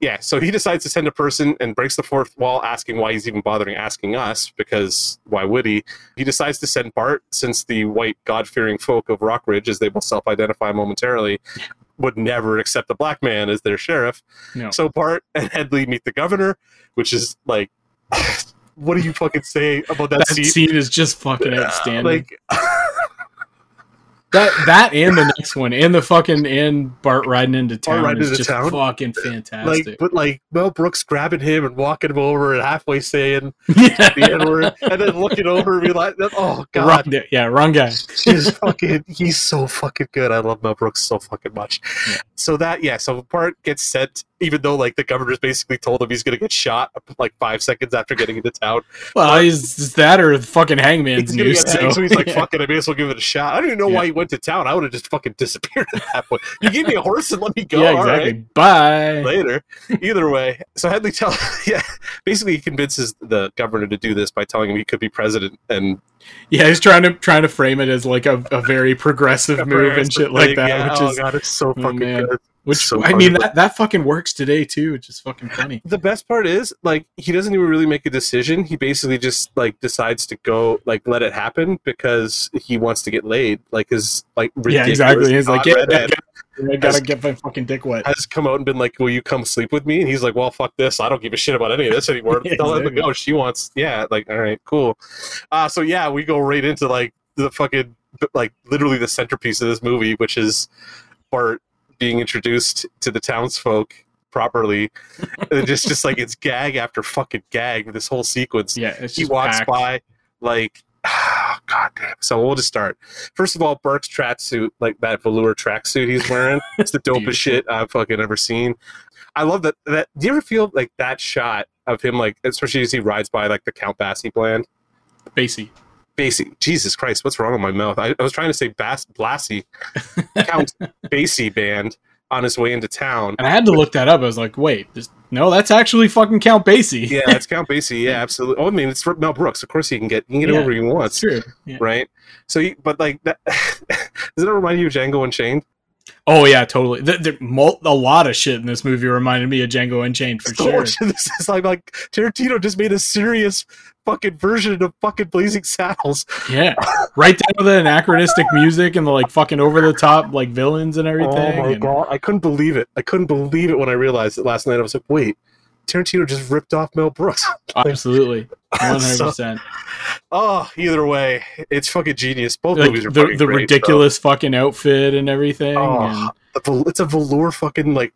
Yeah, so he decides to send a person and breaks the fourth wall, asking why he's even bothering asking us, because why would he? He decides to send Bart, since the white God fearing folk of Rock Ridge, as they will self identify momentarily, would never accept a black man as their sheriff. No. So Bart and Hedley meet the governor, which is like, what do you fucking say about that, That scene? scene is just fucking outstanding. Like, that that and the next one and the fucking and Bart riding into town riding is into just town? fucking like, fantastic. but like Mel Brooks grabbing him and walking him over and halfway saying yeah. the N word, and then looking over and be like, "Oh God, Wrong, yeah, wrong guy. he's fucking he's so fucking good. I love Mel Brooks so fucking much. Yeah. So that yeah, so Bart gets sent even though like the governor's basically told him he's gonna get shot like five seconds after getting into town. Well, he's it's that or the fucking hangman's He's news. hanged, so he's like, yeah. fuck it, I may as well give it a shot. I don't even know Yeah. why he went to town. I would have just fucking disappeared at that point. You gave me a horse and let me go. yeah, right exactly. Bye. later. Either way, so Hedley tell yeah, basically he convinces the governor to do this by telling him he could be president and Yeah, he's trying to trying to frame it as like a, a very progressive move and shit like that, Yeah, which oh is god, it's so oh, fucking man. good. Which so I mean that that fucking works today too, which is fucking funny. The best part is like he doesn't even really make a decision. He basically just like decides to go like let it happen because he wants to get laid. Like his like Yeah, exactly. He's like, yeah, I gotta, I gotta get my fucking dick wet. has come out and been like, "Will you come sleep with me?" And he's like, "Well, fuck this. I don't give a shit about any of this anymore. Yeah, Tell her to exactly. go. She wants, yeah. Like, all right, cool. Uh, so yeah, we go right into like the fucking like literally the centerpiece of this movie, which is Bart being introduced to the townsfolk properly. and just just like it's gag after fucking gag. This whole sequence Yeah, he walks packed. by like god damn so we'll just start first of all burke's tracksuit like that velour tracksuit he's wearing it's the dopest shit i've fucking ever seen i love that that do you ever feel like that shot of him like especially as he rides by like the count basie bland Basie. Basie jesus christ what's wrong with my mouth i, I was trying to say Bass, blassie count basie band on his way into town And I had to look that up. I was like, wait, this, no, that's actually fucking Count Basie. yeah it's count basie yeah absolutely oh i mean it's mel brooks of course he can get he can get Yeah, over he That's wants true. Yeah. right? So, you, but like that, does it remind you of Django Unchained? Oh yeah, totally. There, mul- a lot of shit in this movie reminded me of Django Unchained for sure. this is like, like Tarantino just made a serious fucking version of fucking Blazing Saddles. Yeah, right down to the anachronistic music and the like fucking over the top like villains and everything. Oh my and- god, I couldn't believe it. I couldn't believe it when I realized it last night. I was like, wait, Tarantino just ripped off Mel Brooks. Absolutely, one hundred percent. Oh, either way, it's fucking genius. Both Like movies are the, the great, ridiculous fucking outfit and everything. Oh, and it's a velour fucking like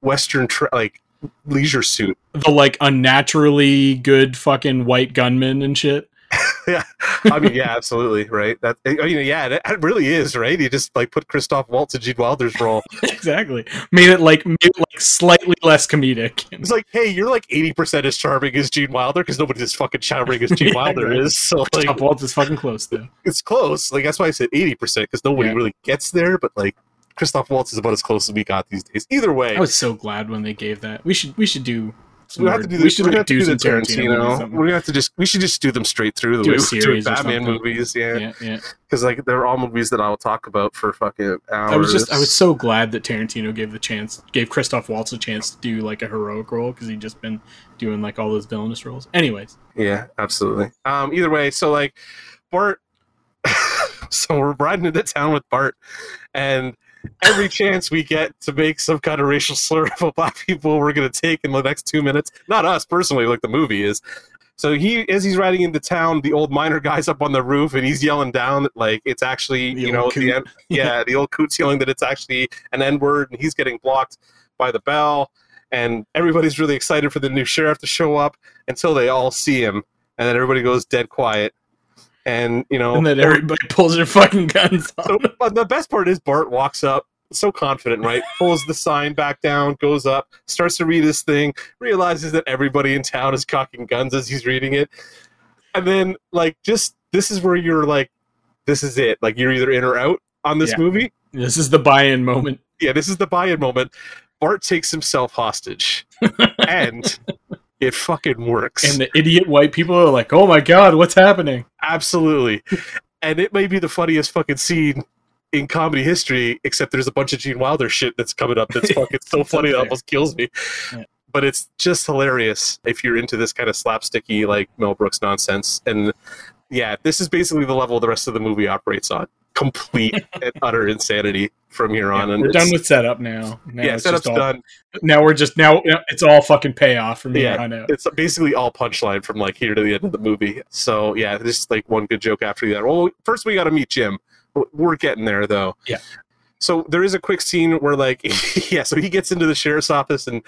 Western tra- like leisure suit. the like unnaturally good fucking white gunman and shit. yeah, I mean, yeah, absolutely, right. That I mean, yeah, it, it really is, right. He just like put Christoph Waltz in Gene Wilder's role. exactly. Made it like made it like slightly less comedic. It's like, hey, you're like eighty percent as charming as Gene Wilder because nobody's as fucking charming as Gene Yeah, Wilder right. is. So like, Top Waltz is fucking close though. it's close. Like that's why I said eighty percent because nobody Yeah. really gets there. But like, Christoph Waltz is about as close as we got these days. Either way, I was so glad when they gave that. We should we should do. We have to do. we should we're like, do do some Tarantino. Tarantino. We're gonna have to just. We should just do them straight through the Do way we do Batman movies. Yeah, Yeah, yeah. because like they're all movies that I'll talk about for fucking hours. I was just I was so glad that Tarantino gave the chance, gave Christoph Waltz a chance to do like a heroic role because he'd just been doing like all those villainous roles. Anyways, Yeah, absolutely. Um, either way, so like Bart, so we're riding into town with Bart, and every chance we get to make some kind of racial slur about black people, we're gonna take in the next two minutes. Not us personally, like the movie is. So he, as he's riding into town, the old miner guy's up on the roof, and he's yelling down like it's actually, The you know, the end, yeah, the old coot's yelling that it's actually an N word, and he's getting blocked by the bell, and everybody's really excited for the new sheriff to show up until they all see him, and then everybody goes dead quiet, and you know, and then everybody pulls their fucking guns so, but the best part is Bart walks up, so confident, right? Pulls the sign back down, goes up, starts to read his thing, realizes that everybody in town is cocking guns as he's reading it, and then like just this is where you're like, this is it. Like you're either in or out on this Yeah. movie. This is the buy-in moment. Yeah, this is the buy-in moment. Bart takes himself hostage, and it fucking works. And the idiot white people are like, "Oh my god, what's happening?" Absolutely. and it may be the funniest fucking scene in comedy history, except there's a bunch of Gene Wilder shit that's coming up that's fucking so funny that okay. almost kills me. Yeah. But it's just hilarious if you're into this kind of slapsticky, like Mel Brooks nonsense. And yeah, this is basically the level the rest of the movie operates on. Complete and utter insanity from here on. Yeah, and we're done with setup now. now yeah, setup's all, done. Now we're just now it's all fucking payoff from here Yeah, on out. It's basically all punchline from like here to the end of the movie. So yeah, there's like one good joke after the other. Well, first we got to meet Jim. We're getting there though. Yeah. So there is a quick scene where like yeah, so he gets into the sheriff's office and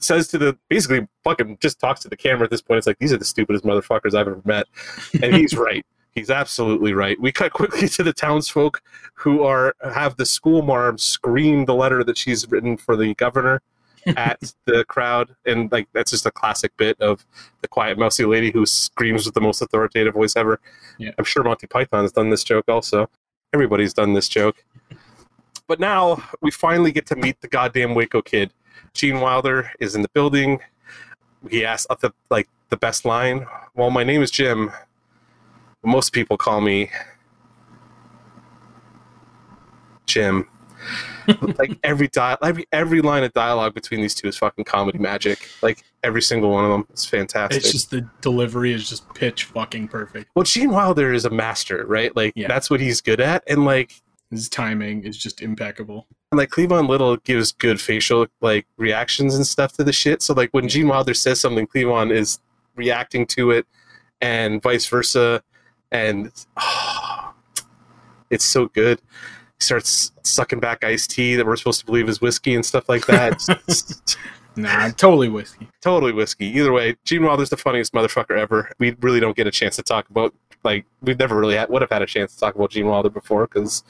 says to the basically fucking just talks to the camera at this point. It's like these are the stupidest motherfuckers I've ever met, and he's right. He's absolutely right. We cut quickly to the townsfolk who are have the school marm scream the letter that she's written for the governor at the crowd, and like that's just a classic bit of the quiet mousy lady who screams with the most authoritative voice ever. Yeah. I'm sure Monty Python's done this joke also. Everybody's done this joke. But now we finally get to meet the goddamn Waco kid. Gene Wilder is in the building. He asks uh, the like the best line. Well, my name is Jim. Most people call me Jim. like every dial, every every line of dialogue between these two is fucking comedy magic. Like every single one of them is fantastic. It's just the delivery is just pitch fucking perfect. well, Gene Wilder is a master, right? Like Yeah. that's what he's good at, and like His timing is just impeccable. and like Cleavon Little gives good facial like reactions and stuff to the shit. So like when Gene Wilder says something, Cleavon is reacting to it, and vice versa, and it's so good. He starts sucking back iced tea that we're supposed to believe is whiskey and stuff like that. Nah, totally whiskey. totally whiskey. Either way, Gene Wilder's the funniest motherfucker ever. We really don't get a chance to talk about like we've never really had, would have had a chance to talk about Gene Wilder before because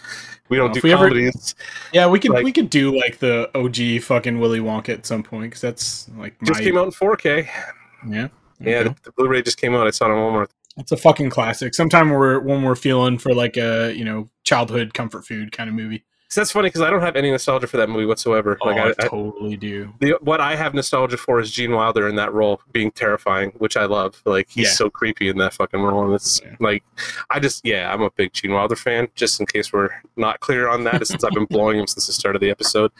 we don't do we ever- comedies. Yeah, we could Like- we could do like the OG fucking Willy Wonka at some point because that's like Just my came out in 4K. yeah Yeah, the, the Blu-ray just came out. I saw it on Walmart. It's a fucking classic. Sometime we're when we're feeling for like a you know childhood comfort food kind of movie. So that's funny because I don't have any nostalgia for that movie whatsoever. Like oh, I, I, I, totally do. the, what I have nostalgia for is Gene Wilder in that role being terrifying, which I love. Like he's Yeah. so creepy in that fucking role, and it's Yeah. like I just yeah, I'm a big Gene Wilder fan. Just in case we're not clear on that, since I've been blowing him since the start of the episode.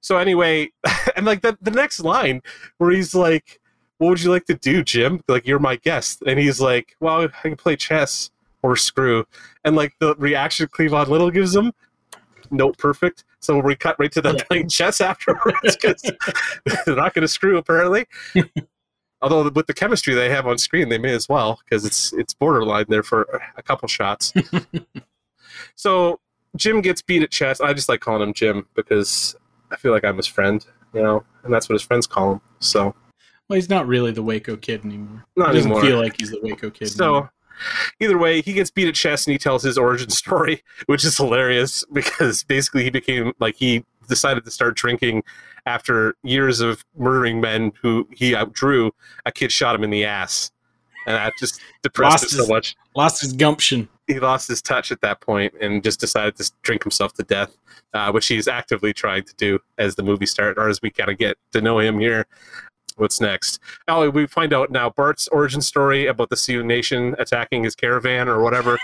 So anyway, and like the the next line where he's like, "What would you like to do, Jim? Like you're my guest," and he's like, "Well, I can play chess or screw," and like the reaction Cleavon Little gives him, note perfect. So we cut right to them Yeah. playing chess afterwards because they're not going to screw apparently. Although with the chemistry they have on screen, they may as well because it's it's borderline there for a couple shots. so Jim gets beat at chess. I just like calling him Jim because I feel like I'm his friend, you know, and that's what his friends call him. So Well, he's not really the Waco kid anymore. not he doesn't anymore. feel like he's the Waco kid. So anymore. either way, he gets beat at chess and he tells his origin story, which is hilarious because basically he became like he decided to start drinking after years of murdering men who he outdrew. A kid shot him in the ass, and that just depressed Lost him so his- much. lost his gumption. He lost his touch at that point and just decided to drink himself to death, uh, which he's actively trying to do as the movie starts, or as we kind of get to know him here. What's next? Oh, we find out now Bart's origin story about the Sioux Nation attacking his caravan or whatever.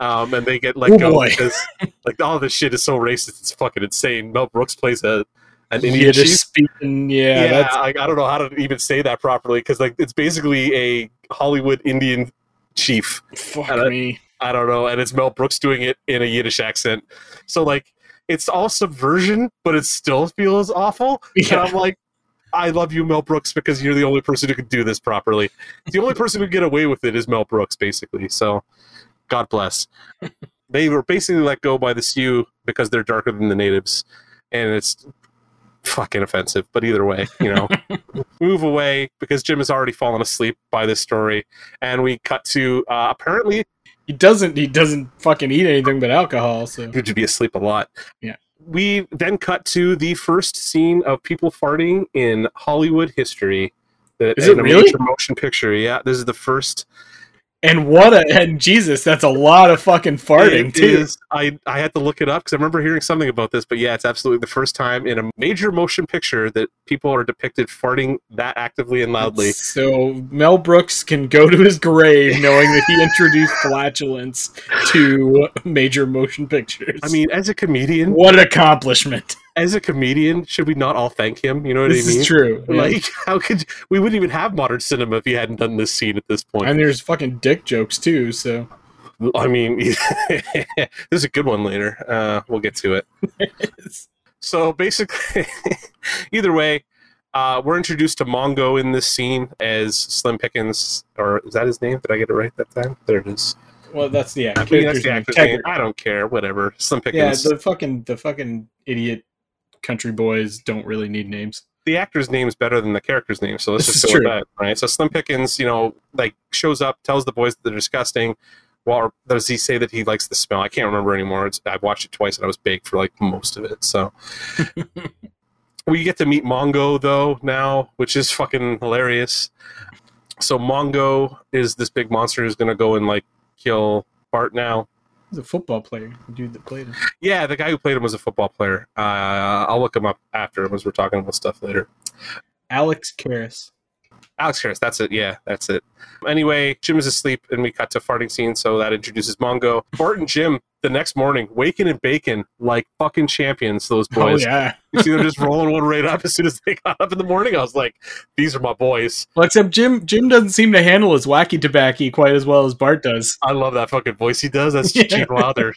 Um, and they get let Oh, go boy. because like all this shit is so racist. It's fucking insane. Mel Brooks plays a an Indian Yiddish chief. speaking. Yeah, Yeah, like, I don't know how to even say that properly because like it's basically a Hollywood Indian chief. fuck and I- me. I don't know, and it's Mel Brooks doing it in a Yiddish accent. So like it's all subversion, but it still feels awful. And Yeah. I'm like, I love you, Mel Brooks, because you're the only person who can do this properly. The only person who can get away with it is Mel Brooks, basically. So God bless. they were basically let go by the Sioux because they're darker than the natives, and it's fucking offensive. But either way, you know, move away because Jim has already fallen asleep by this story, and we cut to uh, apparently He doesn't. He doesn't fucking eat anything but alcohol. So Good to be asleep a lot. Yeah. We then cut to the first scene of people farting in Hollywood history. The, Is it really? motion picture? Yeah, this is the first. And what a and Jesus, that's a lot of fucking farting It too. is- I I had to look it up because I remember hearing something about this. But yeah, it's absolutely the first time in a major motion picture that people are depicted farting that actively and loudly. So Mel Brooks can go to his grave knowing that he introduced flatulence to major motion pictures. I mean, as a comedian, what an accomplishment! As a comedian, should we not all thank him? You know what This I mean? This is true. yeah. Like, how could we wouldn't even have modern cinema if he hadn't done this scene at this point? and there's fucking dick jokes too. So I mean, there's a good one later. Uh, we'll get to it. So basically, either way, uh, we're introduced to Mongo in this scene as Slim Pickens, or is that his name? Did I get it right that time? There it is. well, that's the I mean, that's the actor's name. I don't care. Whatever. Slim Pickens. Yeah, the fucking the fucking idiot country boys don't really need names. the actor's name is better than the character's name, so let's This just go with that, right? So Slim Pickens, you know, like shows up, tells the boys that they're disgusting. Well, does he say that he likes the smell? I can't remember anymore. It's, I've watched it twice, and I was baked for like most of it. So we get to meet Mongo though now, which is fucking hilarious. So Mongo is this big monster who's gonna go and like kill Bart now. He's a football player, the dude that played him. Yeah, the guy who played him was a football player. Uh, I'll look him up after as we're talking about stuff later. Alex Karras. Alex Karras, that's it. Yeah, that's it. Anyway, Jim is asleep, and we cut to farting scene, so that introduces Mongo. Bart and Jim the next morning, waking and baking like fucking champions. Those oh, boys. Oh yeah. You see them just rolling one right up as soon as they got up in the morning. I was like, these are my boys. Well, except Jim Jim doesn't seem to handle his wacky tobacco quite as well as Bart does. I love that fucking voice he does. That's Yeah. Gene Wilder.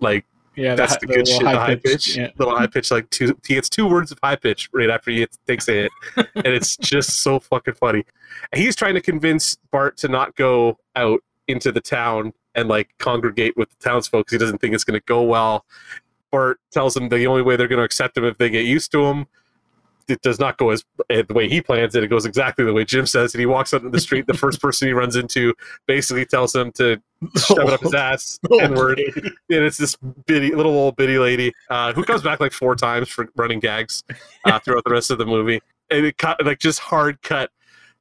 Like Yeah, that's hi- the good shit. The high pitch, Yeah. little high pitch. Like two, he gets two words of high pitch right after he takes a hit, and it's just so fucking funny. And he's trying to convince Bart to not go out into the town and like congregate with the townsfolk because he doesn't think it's going to go well. Bart tells him the only way they're going to accept him if they get used to him. It does not go as eh, the way he plans it. It goes exactly the way Jim says. And he walks out in the street. The first person he runs into basically tells him to shove it up his ass. Oh, N word and it's this bitty little old bitty lady uh, who comes back like four times for running gags uh, throughout the rest of the movie, and it cut like just hard cut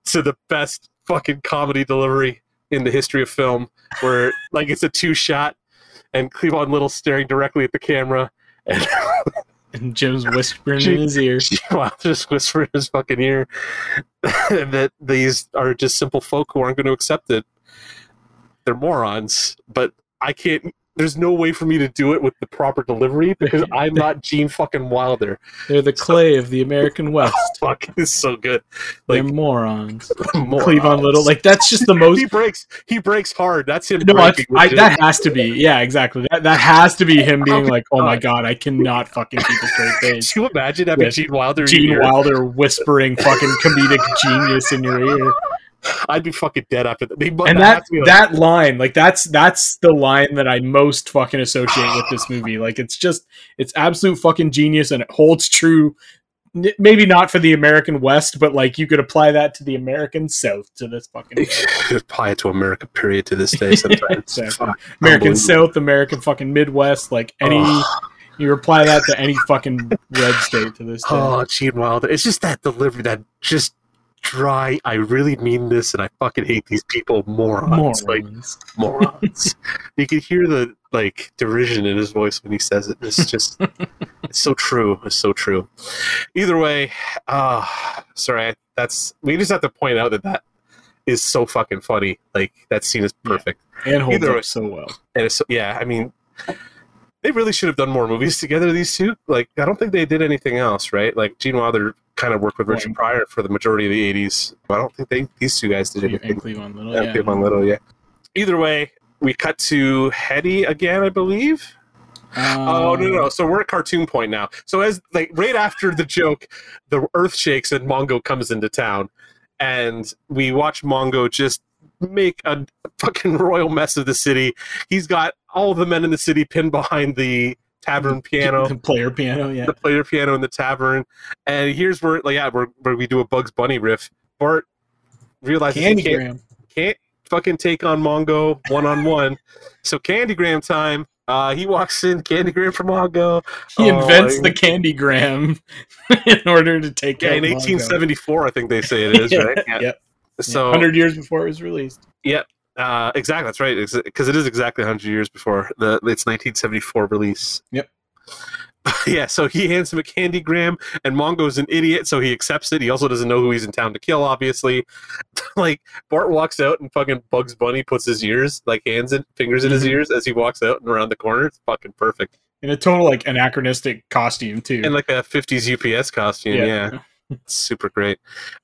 to the best fucking comedy delivery in the history of film, where like it's a two shot, and Cleavon Little staring directly at the camera, and And Jim's whispering She- in his ear. Wow, just whisper in his fucking ear that these are just simple folk who aren't going to accept it. They're morons, but I can't there's no way for me to do it with the proper delivery because I'm not Gene fucking Wilder. They're the clay of the American oh, West. Fuck, it's so good. They're Like morons. morons. Cleavon Little, like that's just the most. he breaks. He breaks hard. That's him. No, breaking I, legit. that has to be. Yeah, exactly. That that has to be him being oh like, "Oh my god, I cannot fucking keep a straight face." Can you imagine having With Gene Wilder? in Gene? Wilder whispering fucking comedic genius in your ear. I'd be fucking dead after that. And that like- that line like that's that's the line that i most fucking associate with this movie like it's just it's absolute fucking genius and it holds true maybe not for the american west but like you could apply that to the american south to this fucking apply it to America. Period. To this day, sometimes. Exactly. American south american fucking midwest like any you apply that to any fucking red state to this day Oh, Gene Wilder. It's just that delivery that just dry. I really mean this, and I fucking hate these people. Morons. Like morons morons. you can hear the like derision in his voice when he says it. It's just it's so true. It's so true. Either way, uh sorry, that's we just have to point out that that is so fucking funny. Like that scene is Yeah. perfect. and holds Either way. up so well And it's so, yeah, I mean they really should have done more movies together, these two. Like I don't think they did anything else, right? Like Gene Wilder kind of worked with Richard Right. Pryor for the majority of the eighties. I don't think they these two guys did anything. and cleveland little Yeah, yeah. Cleveland Little, yeah. Either way, we cut to Hetty again, I believe. oh no, no, no! Um, so we're at cartoon point now. So as like right after the joke, the Earth shakes and Mongo comes into town, and we watch Mongo just make a fucking royal mess of the city. He's got all the men in the city pinned behind the tavern piano the player piano yeah the player piano in the tavern. And here's where, like, yeah, where, where we do a Bugs Bunny riff. Bart realizes he can't, can't fucking take on Mongo one on one. So Candygram time. Uh, he walks in, Candygram for Mongo. He Oh, invents I- the candygram in order to take Yeah, in Mongo. 1874, I think they say it is, right? Yeah. Yep. So, 100 years before it was released. Uh, exactly, that's right, because it is exactly 100 years before the its 1974 release. Yep. yeah, so he hands him a candygram, and Mongo's an idiot, so he accepts it. He also doesn't know who he's in town to kill, obviously. like Bart walks out, and fucking Bugs Bunny puts his ears, like hands and fingers in his Mhm. ears as he walks out and around the corner. It's fucking perfect. In a total like anachronistic costume too. and like a 50s UPS costume, yeah. It's super great.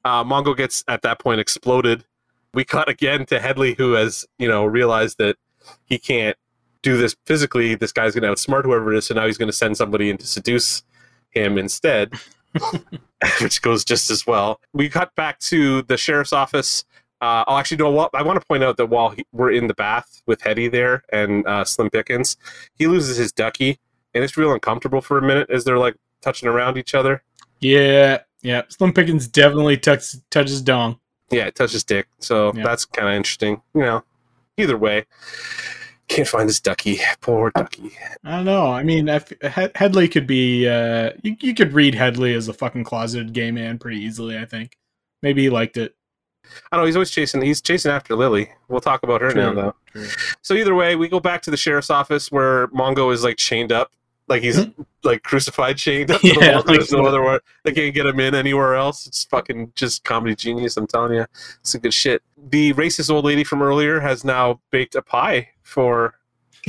Uh, Mongo gets at that point exploded. We cut again to Hedley, who has you know realized that he can't do this physically. This guy's going to outsmart whoever it is, so now he's going to send somebody in to seduce him instead, which goes just as well. We cut back to the sheriff's office. Uh, I'll actually what I want to point out that while he, we're in the bath with Hetty there and uh, Slim Pickens, he loses his ducky, and it's real uncomfortable for a minute as they're like touching around each other. yeah, yeah. Slim Pickens definitely touches touches dong. Yeah, it touches dick. So Yeah. that's kind of interesting. You know, either way, can't find his ducky. Poor ducky. I don't know. I mean, I f- He- Hedley could be. Uh, you, you could read Hedley as a fucking closeted gay man pretty easily. I think. Maybe he liked it. I don't know he's always chasing. He's chasing after Lily. We'll talk about her now, though. True. So either way, we go back to the sheriff's office where Mongo is like chained up, like he's hmm? like crucified, chained up. to the. Wall. There's like- no other way. They can't get him in anywhere else. It's fucking just comedy genius. I'm telling you, it's a good shit. The racist old lady from earlier has now baked a pie for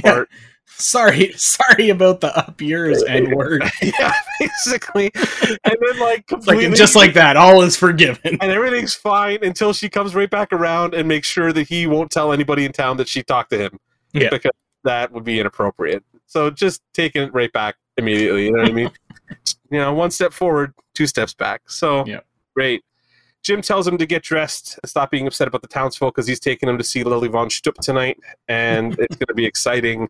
Yeah. Bart. Sorry, sorry about the up yours and word. yeah, basically. And then like It's like completely, just like that, all is forgiven. and everything's fine until she comes right back around and makes sure that he won't tell anybody in town that she talked to him. Yeah. Because that would be inappropriate. So just taking it right back immediately, you know what I mean? you know, one step forward, two steps back. So Yeah. great. Jim tells him to get dressed stop being upset about the townsfolk because he's taking him to see Lily von Shtupp tonight, and it's going to be exciting.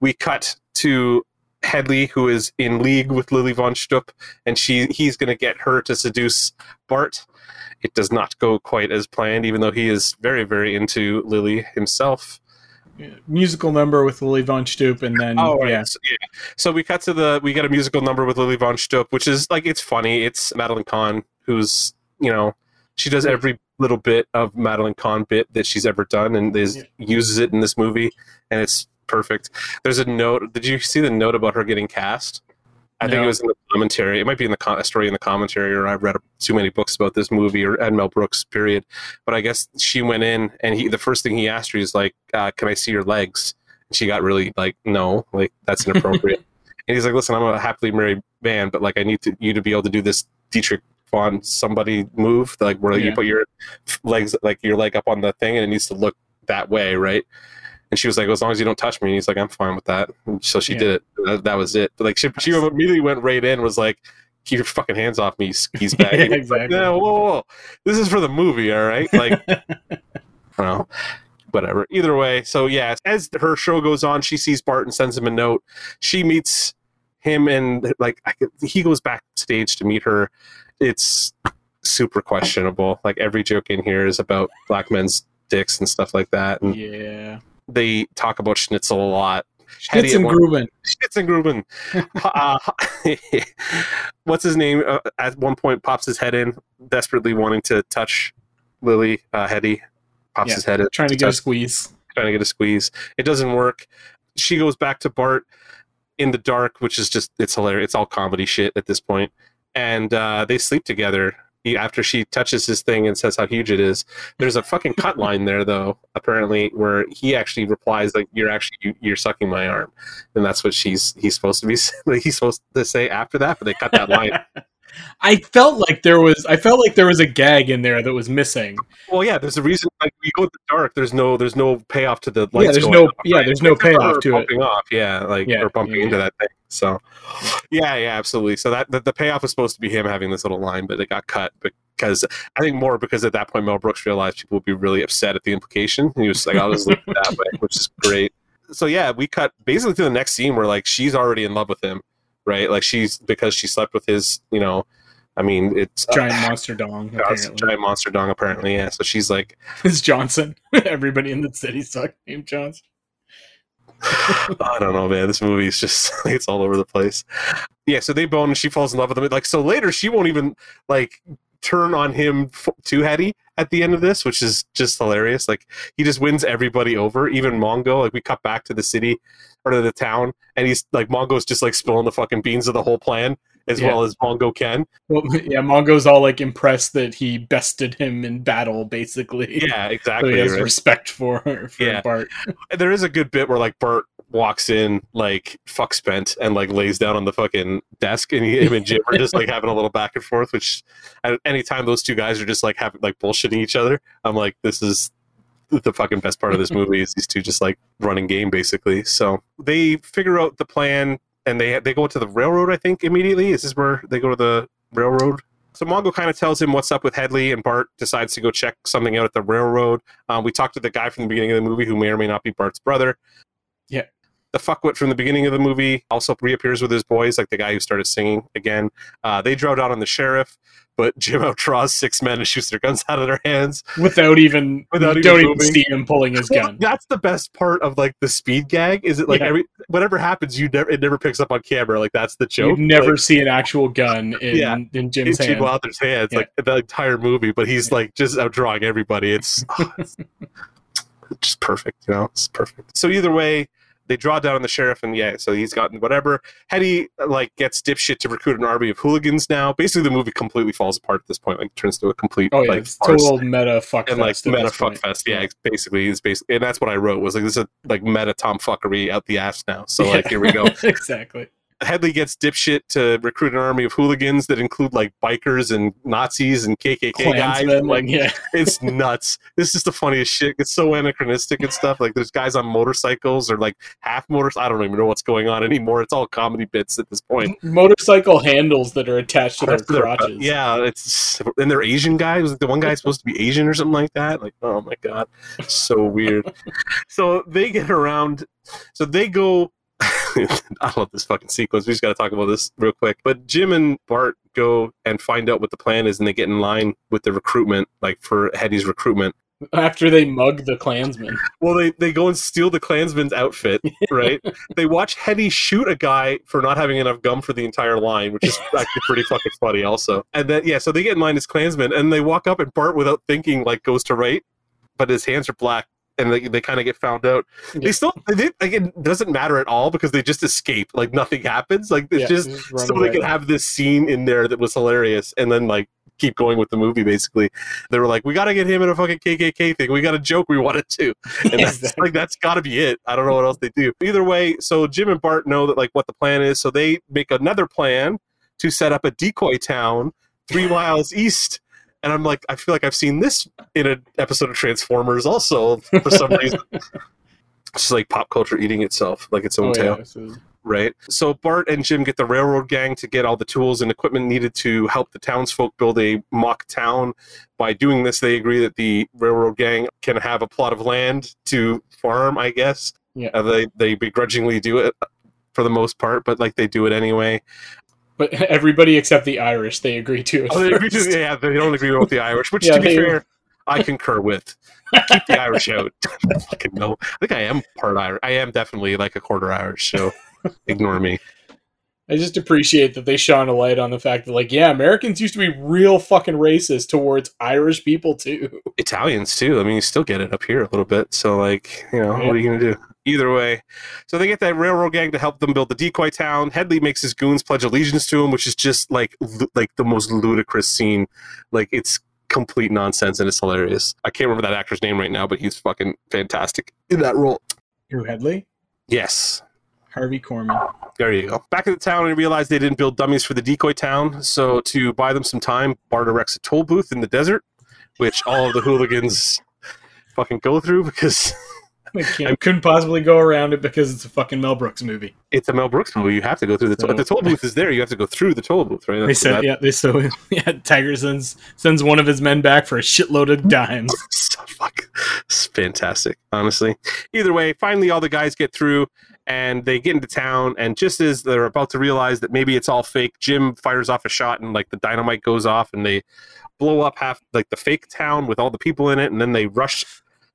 We cut to Hedley, who is in league with Lily von Shtupp, and she he's going to get her to seduce Bart. It does not go quite as planned, even though he is very, very into Lily himself. Musical number with Lily Von Stoop, and then Oh, right. yeah, So, yeah. So we cut to the we get a musical number with Lily von Shtupp, which is like it's funny. It's Madeline Kahn, who's you know she does every little bit of Madeline Kahn bit that she's ever done, and is, Yeah. uses it in this movie, and it's perfect. There's a note. Did you see the note about her getting cast? I think it was in the commentary. It might be in the story in the commentary, or I've read too many books about this movie or Ed Mel Brooks. Period. But I guess she went in, and he the first thing he asked her is like, uh, "Can I see your legs?" And she got really like, no, like that's inappropriate. and he's like, listen, I'm a happily married man, but like I need to, you to be able to do this Dietrich von somebody move, like where Yeah. you put your legs, like your leg up on the thing, and it needs to look that way, right? And she was like, as long as you don't touch me. And he's like, I'm fine with that. And so she Yeah. did it. That, that was it. But like she, she immediately went right in, was like, keep your fucking hands off me, skis bag. Yeah, like, exactly. no, whoa, whoa, whoa. This is for the movie, all right? Like, I don't know. Whatever. Either way, so yeah, as her show goes on, she sees Bart and sends him a note. She meets him and like could- he goes backstage to meet her. It's super questionable. Like every joke in here is about black men's dicks and stuff like that. And yeah. They talk about schnitzel a lot. Hetty Schitz at and Gruben. Uh, what's his name? Uh, at one point, pops his head in, desperately wanting to touch Lily. Uh, Hetty pops Yeah, his head in, Trying to get a squeeze. trying to get a squeeze. It doesn't work. She goes back to Bart in the dark, which is just it's hilarious. It's all comedy shit at this point, and uh, they sleep together. After she touches his thing and says how huge it is, there's a fucking cut line there though. Apparently, where he actually replies like, "You're actually you, you're sucking my arm," and that's what she's he's supposed to be he's supposed to say after that. But they cut that line. I felt like there was I felt like there was a gag in there that was missing. Well, yeah, there's a reason. Like we go in the dark. There's no there's no payoff to the Yeah, there's no yeah, right? there's no payoff to it. bumping off. Yeah, like Yeah, or bumping yeah, into that thing. So, yeah, yeah, absolutely. So that the, the payoff was supposed to be him having this little line, but it got cut because I think more because at that point Mel Brooks realized people would be really upset at the implication. He was like, "I'll just leave it that way," which is great. So yeah, we cut basically to the next scene where like she's already in love with him, right? Like she's because she slept with his, you know. I mean, it's Giant monster dong. uh, Apparently, giant monster dong. Apparently, yeah. So she's like, it's Johnson. Everybody in the city sucked named Johnson. I don't know, man. This movie is just it's all over the place. Yeah, so they bone and she falls in love with him. Like so later, she won't even like turn on him f- to Hetty at the end of this, which is just hilarious. Like he just wins everybody over, even Mongo. Like we cut back to the city or to the town, and he's like Mongo's just like spilling the fucking beans of the whole plan as Yeah. well as Mongo can. Well, yeah, Mongo's all like impressed that he bested him in battle, basically. Yeah, so exactly. he has right? respect for for Yeah. Bart. there is a good bit where like Bart walks in like fuck spent and like lays down on the fucking desk and he, him and Jim are just like having a little back and forth which at any time those two guys are just like having like bullshitting each other I'm like this is the fucking best part of this movie is these two just like running game basically so they figure out the plan and they they go to the railroad I think immediately is this where they go to the railroad so Mongo kind of tells him what's up with Hedley, and Bart decides to go check something out at the railroad. Um, we talked to the guy from the beginning of the movie who may or may not be Bart's brother. Yeah. The fuckwit from the beginning of the movie also reappears with his boys, like the guy who started singing again. Uh, they draw down on the sheriff, but Jim outdraws six men and shoots their guns out of their hands. Without even Without even even see him pulling his Well, gun. that's the best part of like the speed gag. Is it like Yeah. every whatever happens, you never it never picks up on camera. Like that's the joke. You never Like, see an actual gun in Yeah. in in Jim's Gene hand. Wilder's hands, Yeah. like the entire movie, but he's like just outdrawing everybody. It's, it's just perfect, you know. It's perfect. So either way, they draw down on the sheriff, and yeah, so he's gotten whatever. Hetty like gets dipshit to recruit an army of hooligans. Now, basically, the movie completely falls apart at this point. Like turns to a complete Oh yeah, like total meta fuck and like meta fuck fest. Yeah, it's basically it's basically, and that's what I wrote was like this is a like meta tom fuckery out the ass now. So like Yeah. here we go. exactly. Hedley gets dipshit to recruit an army of hooligans that include like bikers and Nazis and KKK guys. Klansmen, like yeah, it's nuts. This is the funniest shit. It's so anachronistic and stuff. Like there's guys on motorcycles or like half motors. I don't even know what's going on anymore. It's all comedy bits at this point. motorcycle handles that are attached to their crotches. yeah, it's and they're Asian guys. Was the one guy supposed to be Asian or something like that? Like, oh my god, so weird. so they get around. So they go. I love this fucking sequence. We just got to talk about this real quick. But Jim and Bart go and find out what the plan is, and they get in line with the recruitment, like for Hetty's recruitment. After they mug the Klansman. Well, they, they go and steal the Klansman's outfit, right? they watch Hetty shoot a guy for not having enough gum for the entire line, which is actually pretty fucking funny, also. And then, yeah, so they get in line as Klansmen, and they walk up, and Bart, without thinking, like goes to right, but his hands are black. And they, they kind of get found out. Yeah. They still, they, did- like, it doesn't matter at all because they just escape. Like, nothing happens. Like, it's Yeah, just just so they away. could have this scene in there that was hilarious. And then, like, keep going with the movie. Basically, they were like, "We got to get him in a fucking KKK thing. We got a joke we wanted to," and that's Exactly. like that's got to be it. I don't know what else they do. Either way, so Jim and Bart know that like what the plan is, so they make another plan to set up a decoy town three miles east. And I'm like, I feel like I've seen this in an episode of Transformers, also for some reason. It's just like pop culture eating itself, like its own Oh, tail yeah, right? So Bart and Jim get the railroad gang to get all the tools and equipment needed to help the townsfolk build a mock town. By doing this, they agree that the railroad gang can have a plot of land to farm, I guess. Yeah. Uh, they, they begrudgingly do it for the most part, but like they do it anyway. But everybody except the Irish, they agree to it. Oh, they agree to, yeah, they don't agree with the Irish, which Yeah, to be fair, I concur with. Keep the Irish out. Fucking no. I think I am part Irish. I am definitely like a quarter Irish, so ignore me. I just appreciate that they shone a light on the fact that, like, yeah, Americans used to be real fucking racist towards Irish people too. Italians too. I mean, you still get it up here a little bit. So, like, you know, what are you gonna do? Either way, so they get that railroad gang to help them build the decoy town. Hedley makes his goons pledge allegiance to him, which is just like lu- like the most ludicrous scene. Like, it's complete nonsense and it's hilarious. I can't remember that actor's name right now, but he's fucking fantastic in that role. Who Hedley? Yes, Harvey Korman. there you go. Back at the town, we realized they didn't build dummies for the decoy town. So to buy them some time, Bart erects a toll booth in the desert, which all of the hooligans fucking go through because I can't, couldn't possibly go around it because it's a fucking Mel Brooks movie. it's a Mel Brooks movie. You have to go through the toll. So- if the toll booth is there. You have to go through the toll booth, right? They That's- said, that- yeah, they so yeah. Taggart sends sends one of his men back for a shitload of dimes. so fuck, it's fantastic. Honestly, either way, finally all the guys get through and they get into town. And just as they're about to realize that maybe it's all fake, Jim fires off a shot and like the dynamite goes off and they blow up half like the fake town with all the people in it. And then they rush.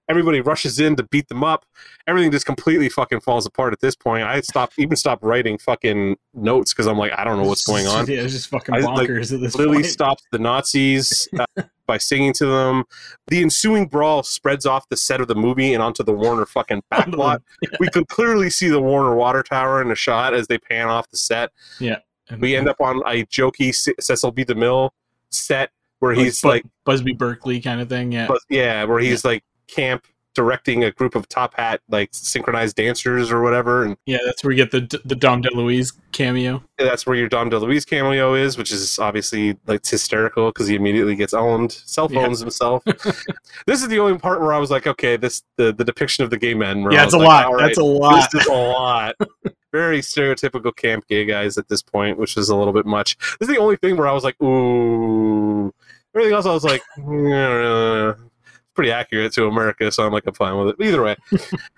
Everybody rushes in to beat them up. Everything just completely fucking falls apart at this point. I stopped, even stopped writing fucking notes because I'm like, I don't know what's going on. Yeah, it's just fucking I, like, bonkers at this Lily point. stops the Nazis uh, by singing to them. The ensuing brawl spreads off the set of the movie and onto the Warner fucking backlot. We could clearly see the Warner water tower in the shot as they pan off the set. And- We end up on a jokey C- Cecil B. DeMille set where like he's Bu- like, Busby Berkeley kind of thing. Yeah, but yeah, where he's like camp directing a group of top hat like synchronized dancers or whatever, and yeah, that's where we get the the Dom DeLuise cameo. that's where your Dom DeLuise cameo is, which is obviously like it's hysterical because he immediately gets owned, cell Yeah. phones himself. this is the only part where I was like, okay, this the, the depiction of the gay men. Yeah, it's a like, lot. all That's a lot. This is a lot. Very stereotypical camp gay guys at this point, which is a little bit much. This is the only thing where I was like, ooh. Everything else, I was like, mm, "Yeah." Pretty accurate to America, so I'm like, I'm fine with it. Either way,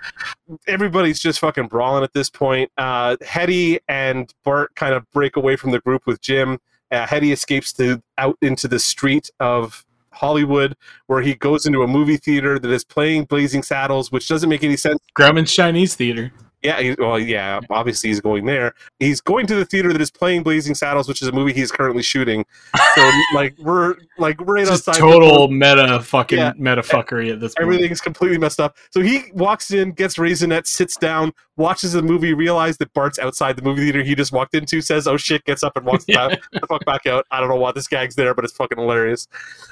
everybody's just fucking brawling at this point. Uh, Hetty and Bart kind of break away from the group with Jim. Uh, Hetty escapes to out into the street of Hollywood, where he goes into a movie theater that is playing Blazing Saddles, which doesn't make any sense. Grauman's Chinese Theater. Yeah, well, yeah, obviously he's going there. He's going to the theater that is playing Blazing Saddles, which is a movie he's currently shooting. So, like, we're like right Just outside. total meta fucking Yeah. meta fuckery at this point. Everything's completely messed up. So he walks in, gets raisinette, sits down, watches the movie, realizes that Bart's outside the movie theater he just walked into, says, "Oh shit," gets up and walks Yeah. back, the fuck back out. I don't know why this gag's there, but it's fucking hilarious.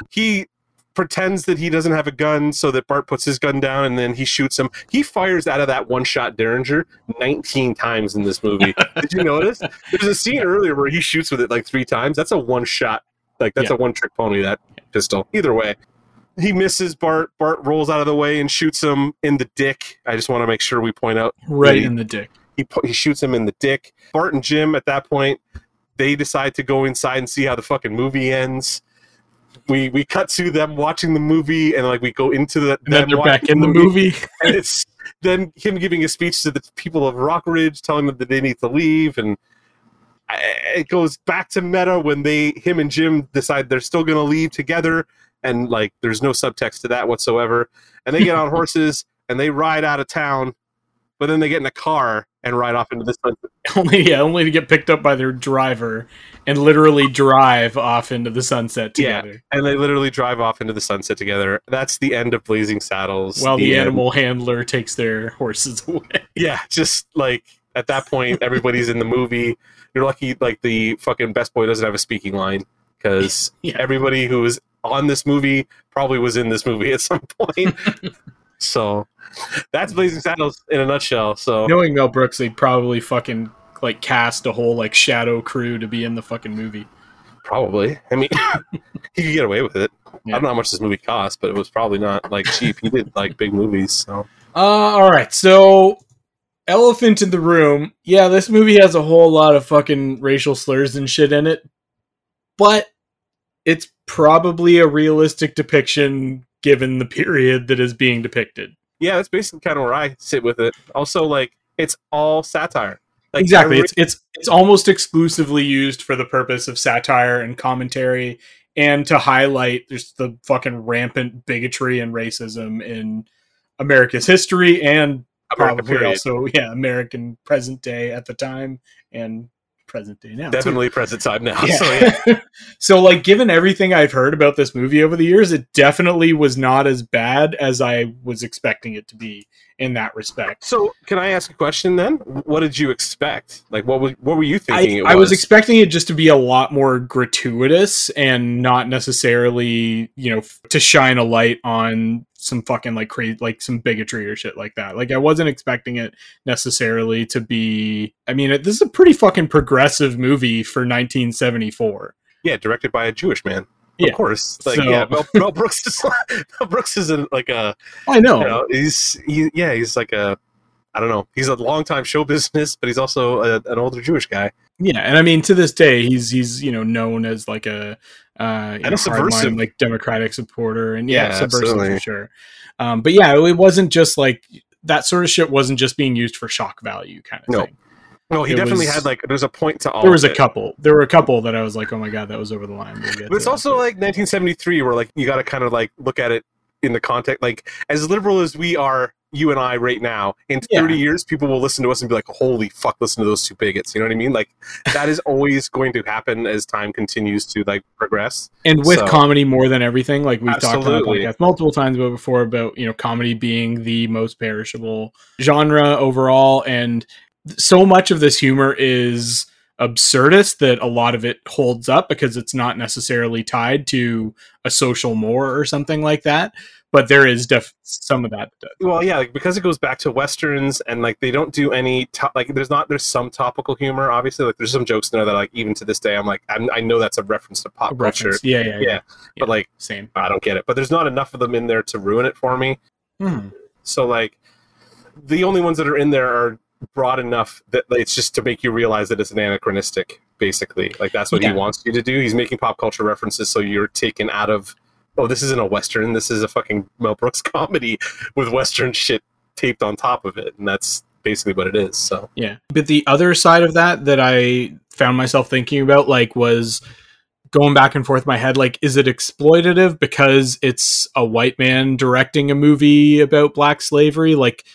He pretends that he doesn't have a gun, so that Bart puts his gun down, and then he shoots him. He fires out of that one-shot Derringer 19 times in this movie. Did you notice? There's a scene earlier where he shoots with it like three times. That's a one-shot, like that's Yeah. a one-trick pony. That pistol. Either way he misses Bart. Bart rolls out of the way and shoots him in the dick. I just want to make sure we point out right Really? in the dick. he he shoots him in the dick. Bart and Jim at that point they decide to go inside and see how the fucking movie ends. We we cut to them watching the movie and like we go into the And then they're back in the movie. and it's then him giving a speech to the people of Rock Ridge, telling them that they need to leave, and it goes back to meta when they, him and Jim, decide they're still going to leave together, and like there's no subtext to that whatsoever, and they get on horses and they ride out of town, but then they get in a car and ride off into the sunset. only yeah, only to get picked up by their driver and literally drive off into the sunset together. Yeah. and they literally drive off into the sunset together. That's the end of Blazing Saddles. While the, end. animal handler takes their horses away. Yeah, just like at that point, everybody's in the movie. You're lucky, like the fucking best boy doesn't have a speaking line because Yeah. everybody who was on this movie probably was in this movie at some point. So that's Blazing Saddles in a nutshell. So Knowing Mel Brooks, they probably fucking like cast a whole like shadow crew to be in the fucking movie. probably, I mean, he could get away with it. I don't know how much this movie cost, but it was probably not like cheap. He did like big movies, so Uh, all right. So, elephant in the room. Yeah, this movie has a whole lot of fucking racial slurs and shit in it, but it's probably a realistic depiction given the period that is being depicted. yeah, that's basically kind of where I sit with it. Also, like it's all satire. Like exactly. every- It's it's it's almost exclusively used for the purpose of satire and commentary and to highlight just the fucking rampant bigotry and racism in America's history and American probably period. also yeah American present day at the time and present day now. too. definitely present time now. Yeah. So yeah, so like given everything I've heard about this movie over the years, it definitely was not as bad as I was expecting it to be in that respect. So, can I ask a question then? What did you expect? Like, what was, what were you I, thinking? it I was expecting it just to be a lot more gratuitous and not necessarily, you know, to shine a light on some fucking like crazy, like some bigotry or shit like that. Like I wasn't expecting it necessarily to be. I mean, it, this is a pretty fucking progressive movie for 1974. yeah, directed by a Jewish man. Yeah. Of course, like So- yeah, Mel, Mel Brooks is Mel Brooks is a, like a I know. you know he's he yeah he's like a I don't know he's a longtime show business, but he's also a, an older Jewish guy. Yeah, and I mean to this day he's he's you know known as like a uh you a know, subversive. like democratic supporter and yeah, Yeah, subversive absolutely. for sure. Um, but yeah, it wasn't just like that sort of shit wasn't just being used for shock value kind of No. thing. No, he It definitely was- had like there's a point to all. There was a couple. There were a couple that I was like, oh my god, that was over the line. We'll But it's that, also like 1973, where like you got to kind of like look at it in the context. Like as liberal as we are, you and I right now, in Yeah. 30 years, people will listen to us and be like, "Holy fuck, listen to those two bigots." You know what I mean? Like that is always going to happen as time continues to like progress. and with so- comedy more than everything like we've talked Absolutely. podcast multiple times about before about you know comedy being the most perishable genre overall and so much of this humor is absurdist that a lot of it holds up because it's not necessarily tied to a social more or something like that but there is def- some of that Well, yeah, like because it goes back to westerns and like they don't do any to- like there's not there's some topical humor obviously like there's some jokes in there that like even to this day I'm like I'm, I know that's a reference to pop culture reference. Yeah, yeah, yeah, Yeah, but like same I don't get it but there's not enough of them in there to ruin it for me Hmm. So like the only ones that are in there are broad enough that it's just to make you realize that it's an anachronistic, basically. Like that's what Yeah. he wants you to do. He's making pop culture references so you're taken out of oh, this isn't a Western, this is a fucking Mel Brooks comedy with Western shit taped on top of it. And that's basically what it is. So Yeah. But the other side of that that I found myself thinking about like was going back and forth my head like is it exploitative because it's a white man directing a movie about black slavery like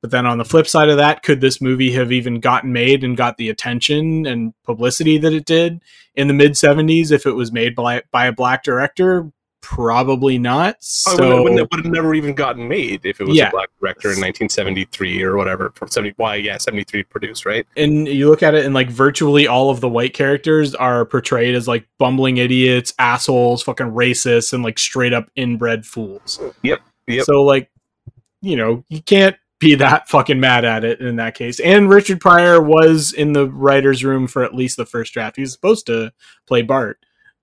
but then on the flip side of that could this movie have even gotten made and got the attention and publicity that it did in the mid 70s if it was made by by a black director probably not Oh, it so wouldn't, wouldn't, would have never even gotten made if it was Yeah. a black director in 1973 or whatever. From 70, why? Yeah, 73 produced, right? and you look at it and like virtually all of the white characters are portrayed as like bumbling idiots, assholes, fucking racists, and like straight up inbred fools. Yep, yep. So like, you know, you can't be that fucking mad at it in that case. And Richard Pryor was in the writers' room for at least the first draft. He was supposed to play Bart,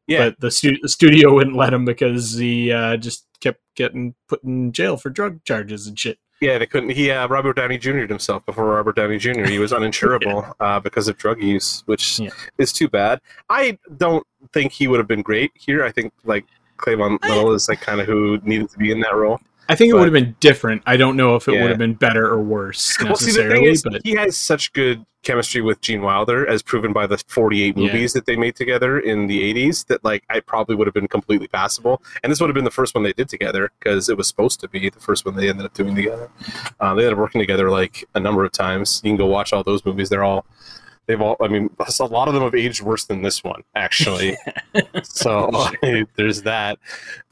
Yeah, but the, stu- the studio wouldn't let him because he uh, just kept getting put in jail for drug charges and shit. Yeah, they couldn't. He uh, Robert Downey Jr. himself before Robert Downey Jr. He was uninsurable uh, because of drug use, which Yeah. is too bad. I don't think he would have been great here. I think like Cleavon Little is like kind of who needed to be in that role. I think it would have been different. I don't know if it Yeah. would have been better or worse Well, see, the thing necessarily, is, but he has such good chemistry with Gene Wilder, as proven by the 48 Yeah. movies that they made together in the 80s. That like I probably would have been completely passable, and this would have been the first one they did together because it was supposed to be the first one they ended up doing together. Uh, they ended up working together like a number of times. You can go watch all those movies; they're all. They've all, I mean, a lot of them have aged worse than this one, actually. so there's that.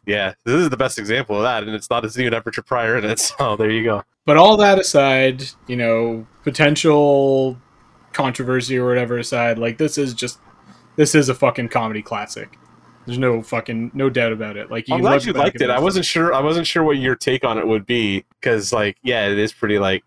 Yeah, this is the best example of that, and it's not a even have Richard Pryor in it. So there you go. but all that aside, you know, potential controversy or whatever aside, like this is just this is a fucking comedy classic. There's no fucking no doubt about it. Like I'm glad you liked it. I wasn't sure. I wasn't sure what your take on it would be because, like, yeah, it is pretty like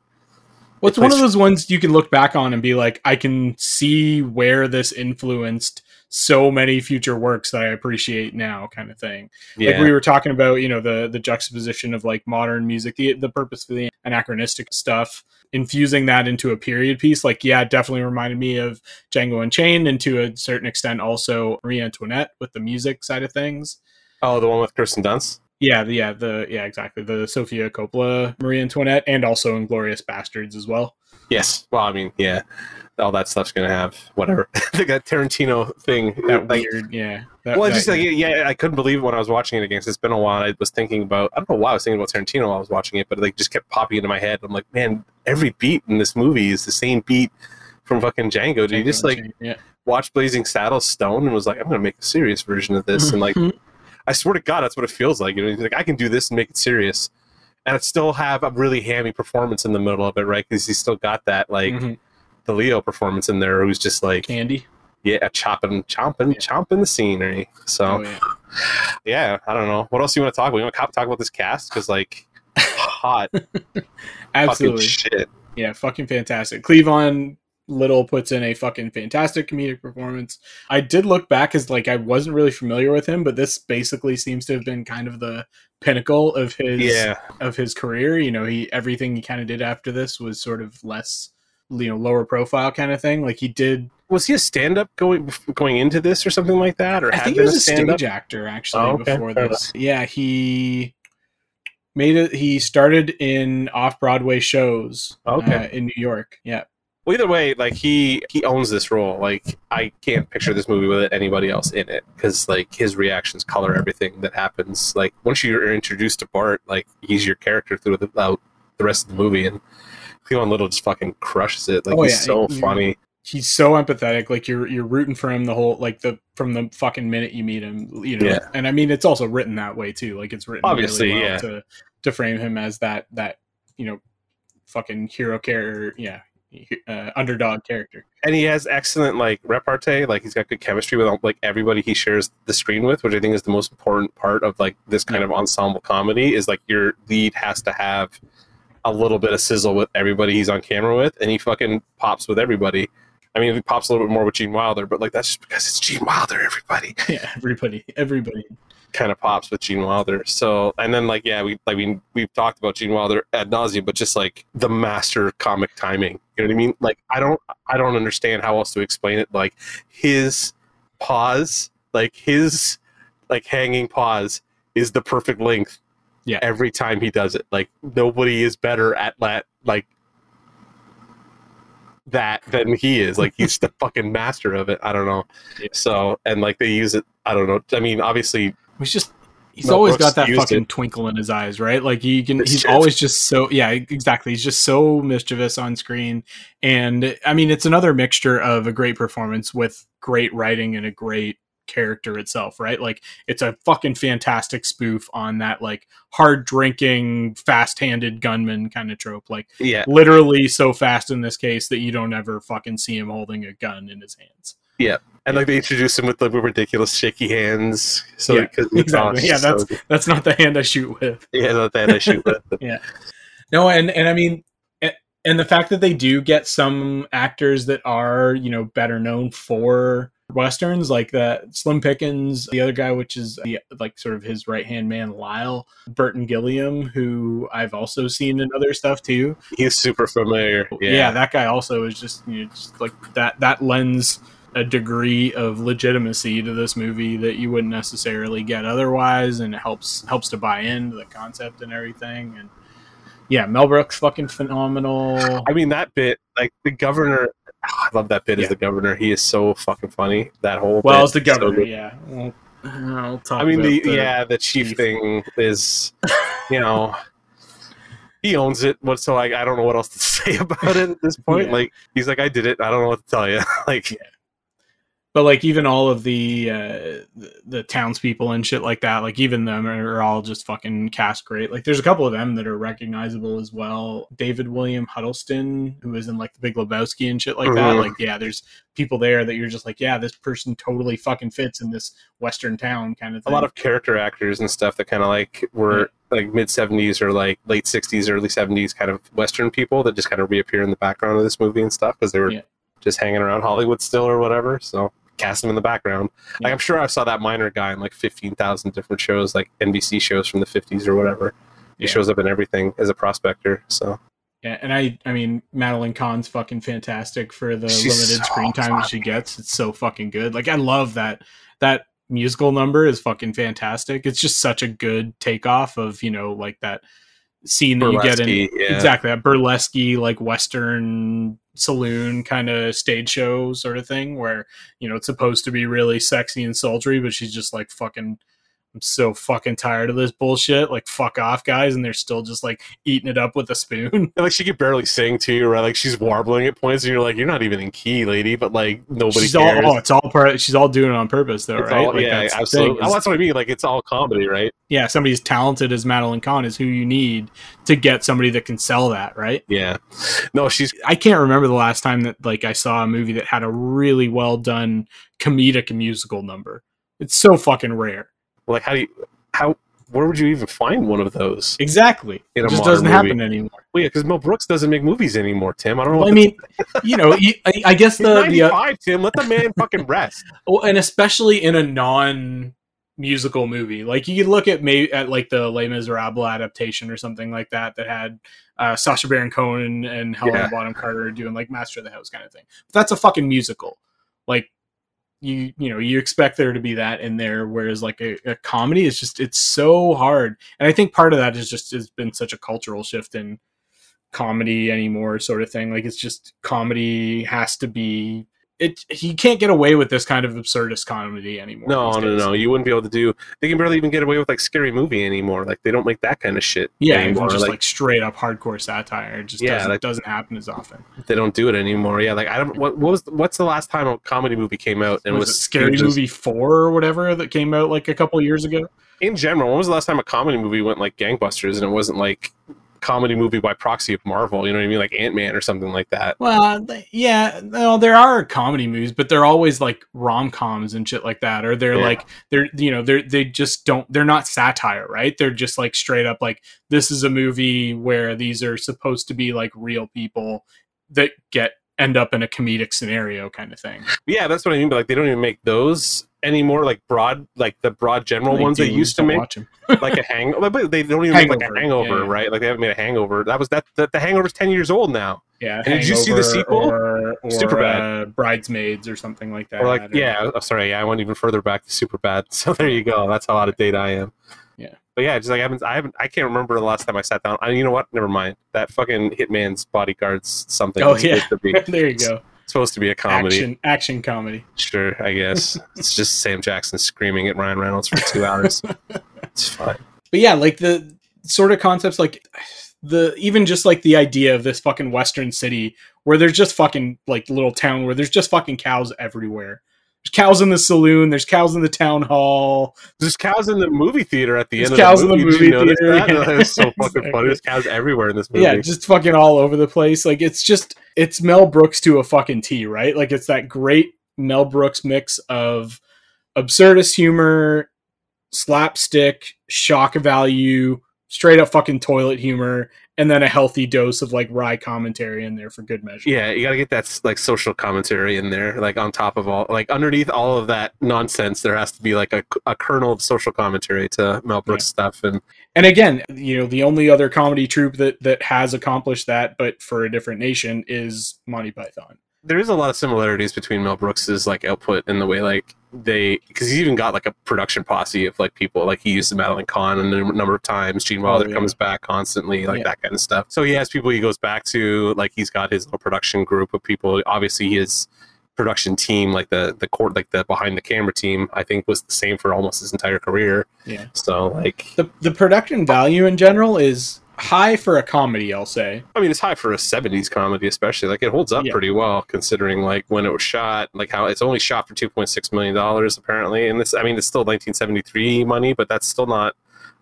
Well, one of those ones you can look back on and be like, I can see where this influenced so many future works that I appreciate now, kind of thing. yeah, Like we were talking about, you know, the the juxtaposition of like modern music, the purpose for the purposefully anachronistic stuff, infusing that into a period piece. Like, yeah, it definitely reminded me of Django Unchained, and to a certain extent, also Marie Antoinette with the music side of things. oh, the one with Kirsten Dunst. Yeah, the, yeah, the yeah, exactly. The Sofia Coppola Marie Antoinette, and also Inglorious Bastards as well. Yes. Well, I mean, yeah, all that stuff's gonna have whatever. like that Tarantino thing. That like, weird, yeah. That, well, that- just like yeah, I couldn't believe it when I was watching it again. 'cause it's been a while. I was thinking about I don't know why I was thinking about Tarantino while I was watching it, but it like just kept popping into my head. I'm like, man, every beat in this movie is the same beat from fucking Django. Did you just like yeah. watch Blazing Saddles Stone and was like, I'm gonna make a serious version of this, and like I swear to God, that's what it feels like. You know, he's like I can do this and make it serious, and it still have a really hammy performance in the middle of it, right? Because he's still got that like Mhm. the Leo performance in there, who's just like Candy. yeah, chopping, chomping, Yeah. chomping the scenery. So Oh yeah. yeah, I don't know. What else do you want to talk about? You want to talk about this cast? Because like hot fucking Absolutely. shit. Yeah, fucking fantastic. Cleavon Little puts in a fucking fantastic comedic performance. I did look back as like I wasn't really familiar with him, but this basically seems to have been kind of the pinnacle of his Yeah, of his career. You know, he everything he kind of did after this was sort of less you know lower profile kind of thing. Like he did. was he a stand-up going going into this or something like that, or I had think he was a stand-up? stage actor actually Oh, okay. before Fair this. Yeah, he made it. He started in off Broadway shows. Okay. uh, in New York. Yeah. Well, either way, like he he owns this role. Like I can't picture this movie with anybody else in it because like his reactions color everything that happens. Like once you're introduced to Bart, like he's your character throughout the rest of the movie, and Cleavon Little just fucking crushes it. Like Oh, he's yeah, so he- funny. he's so empathetic like you're you're rooting for him the whole like the from the fucking minute you meet him you know Yeah. and i mean it's also written that way too like it's written really Obviously, well yeah. to to frame him as that that you know fucking hero character yeah uh, underdog character. And he has excellent like repartee like he's got good chemistry with like everybody he shares the screen with which i think is the most important part of like this kind of ensemble comedy is like your lead has to have a little bit of sizzle with everybody he's on camera with and he fucking pops with everybody. I mean he pops a little bit more with gene wilder but like that's just because it's gene wilder everybody. Yeah everybody everybody kind of pops with Gene Wilder. So, and then like, yeah, we, I mean, we've talked about Gene Wilder ad nauseum, but just like the master comic timing, you know what I mean? Like, I don't, I don't understand how else to explain it. Like his pause, like his like hanging pause is the perfect length. Yeah. Every time he does it, like nobody is better at that, like that than he is. Like he's the fucking master of it. I don't know. Yeah. So, and like they use it. I don't know. I mean, obviously he's just he's Mel always Brooks got that fucking it. twinkle in his eyes right? Like he can he's always just so yeah exactly. He's just so mischievous on screen. And i mean it's another mixture of a great performance with great writing and a great character itself right? Like it's a fucking fantastic spoof on that like hard drinking fast-handed gunman kind of trope. Like Yeah, literally so fast in this case that you don't ever fucking see him holding a gun in his hands and like they introduce him with the ridiculous shaky hands. So Yeah, exactly. Yeah, that's that's not the hand i shoot with yeah, not that I shoot with. Yeah. No, and and I mean, and the fact that they do get some actors that are you know better known for westerns, like that Slim Pickens, the other guy, which is the, like sort of his right hand man, Lyle Burton Gilliam, who I've also seen in other stuff too. He's super familiar. Yeah, Yeah, that guy also is just you know just like that that lends a degree of legitimacy to this movie that you wouldn't necessarily get otherwise and it helps helps to buy into the concept and everything and yeah mel brooks fucking phenomenal I mean that bit, like the governor. I love that bit Yeah. as the governor. He is so fucking funny. That whole well bit as the is so governor yeah well, I'll talk I mean, the, about yeah, the chief chief. thing is, you know, he owns it. What so like I don't know what else to say about it at this point. Yeah. Like he's like, I did it. I don't know what to tell you. like Yeah. But like even all of the uh the, the townspeople and shit like that like even them are all just fucking cast great like there's a couple of them that are recognizable as well david william huddleston who is in like the big lebowski and shit like that Mhm. like yeah there's people there that you're just like yeah this person totally fucking fits in this western town kind of thing. a lot of character actors and stuff that kind of like were like mid 70s or like late 60s early 70s kind of western people that just kind of reappear in the background of this movie and stuff because they were Yeah. just hanging around hollywood still or whatever so cast him in the background like i'm sure i saw that minor guy in like 15000 different shows like nbc shows from the 50s or whatever he Yeah. shows up in everything as a prospector so Yeah, and I I mean Madeline Kahn's fucking fantastic for the She's limited so screen time that she gets. It's so fucking good. Like I love that that musical number is fucking fantastic. It's just such a good takeoff of, you know, like that scene that you get in yeah. exactly that burlesque like western saloon kind of stage show sort of thing where, you know, it's supposed to be really sexy and sultry, but she's just like fucking I'm so fucking tired of this bullshit. Like, fuck off, guys. And they're still just like eating it up with a spoon. And, like she could barely sing to you, right? Like she's warbling at points, and you're like, "You're not even in key, lady." But like nobody she's cares. all, oh, it's all part. She's all doing it on purpose, though, It's right? all- Like, yeah, that's absolutely. Oh, that's what I mean. Like it's all comedy, right? yeah, somebody as talented as Madeline Kahn is who you need to get somebody that can sell that, right? Yeah. No, she's I can't remember the last time that like I saw a movie that had a really well done comedic musical number. It's so fucking rare. Like, how do you, how, where would you even find one of those? Exactly. It just doesn't movie. happen anymore. Well, yeah, because Mel Brooks doesn't make movies anymore, Tim. I don't know. Well, What I mean, you know, I, I guess he's the, the uh, Tim. Let the man fucking rest. Well, and especially in a non musical movie, like you could look at maybe at like the Les Miserables adaptation or something like that that had uh, Sacha Baron Cohen and Helena Yeah. Bonham Carter doing like Master of the House kind of thing. But that's a fucking musical. Like you, you know, you expect there to be that in there, whereas like a, a comedy is just it's so hard. And I think part of that is just has been such a cultural shift in comedy anymore sort of thing like it's just comedy has to be it he can't get away with this kind of absurdist comedy anymore No, no, days. no. You wouldn't be able to do. They can barely even get away with like scary movie anymore. Like they don't make that kind of shit yeah anymore. just like, like, straight up hardcore satire it just Yeah, doesn't, like- doesn't happen as often they don't do it anymore. Yeah, like I don't. What, what was what's the last time a comedy movie came out and was, was, scary just- movie 4 or whatever that came out like a couple years ago in general? When was the last time a comedy movie went like gangbusters and it wasn't like comedy movie by proxy of Marvel? You know what I mean? Like Ant Man or something like that. well yeah no there are comedy movies but they're always like rom-coms and shit like that or they're Yeah. like they're you know they're they just don't they're not satire right they're just like straight up like this is a movie where these are supposed to be like real people that get end up in a comedic scenario kind of thing Yeah, that's what I mean. But like they don't even make those anymore. Like broad, like the broad general They ones they used to make. like a hang but they don't even make like a Hangover, hangover yeah, yeah. right like they haven't made a hangover that was that the, the hangover's 10 years old now yeah And did you see the sequel? or, or Superbad. uh, bridesmaids or something like that or like yeah oh, sorry yeah i went even further back to super bad so there you go that's how out of date i am Yeah. but yeah just like i haven't i haven't i can't remember the last time i sat down I, you know what never mind that fucking hitman's bodyguards something Oh, yeah. to be there you go supposed to be a comedy. Action action comedy. Sure i guess. It's just sam jackson screaming at ryan reynolds for two hours. It's fine. But yeah like the sort of concepts like the even just like the idea of this fucking western city where there's just fucking like little town where there's just fucking cows everywhere there's cows in the saloon there's cows in the town hall There's cows in the movie theater at the end of cows the in the movie. You movie theater, that? yeah. That was so fucking Exactly. funny. There's cows everywhere in this movie. yeah just fucking all over the place like it's just it's mel brooks to a fucking t right like it's that great mel brooks mix of absurdist humor slapstick shock value straight up fucking toilet humor and then a healthy dose of like wry commentary in there for good measure yeah, you got to get that like social commentary in there, like on top of all, like underneath all of that nonsense, there has to be like a, a kernel of social commentary to Mel Brooks stuff. And and again you know the only other comedy troupe that that has accomplished that but for a different nation is monty python there is a lot of similarities between Mel Brooks's like output and the way like they, because he's even got like a production posse of like people, like he used Madeline Kahn a number of times. Gene oh, Wilder Oh, yeah. comes back constantly, like Yeah. that kind of stuff. So he has people he goes back to, like he's got his little production group of people. Obviously, his production team, like the the court, like the behind the camera team, I think was the same for almost his entire career. yeah So like, the the production value in general is high for a comedy, I'll say. I mean, it's high for a '70s comedy, especially. Like it holds up Yeah. pretty well considering like when it was shot, like how it's only shot for 2.6 million dollars apparently. And this, I mean, it's still 1973 money, but that's still not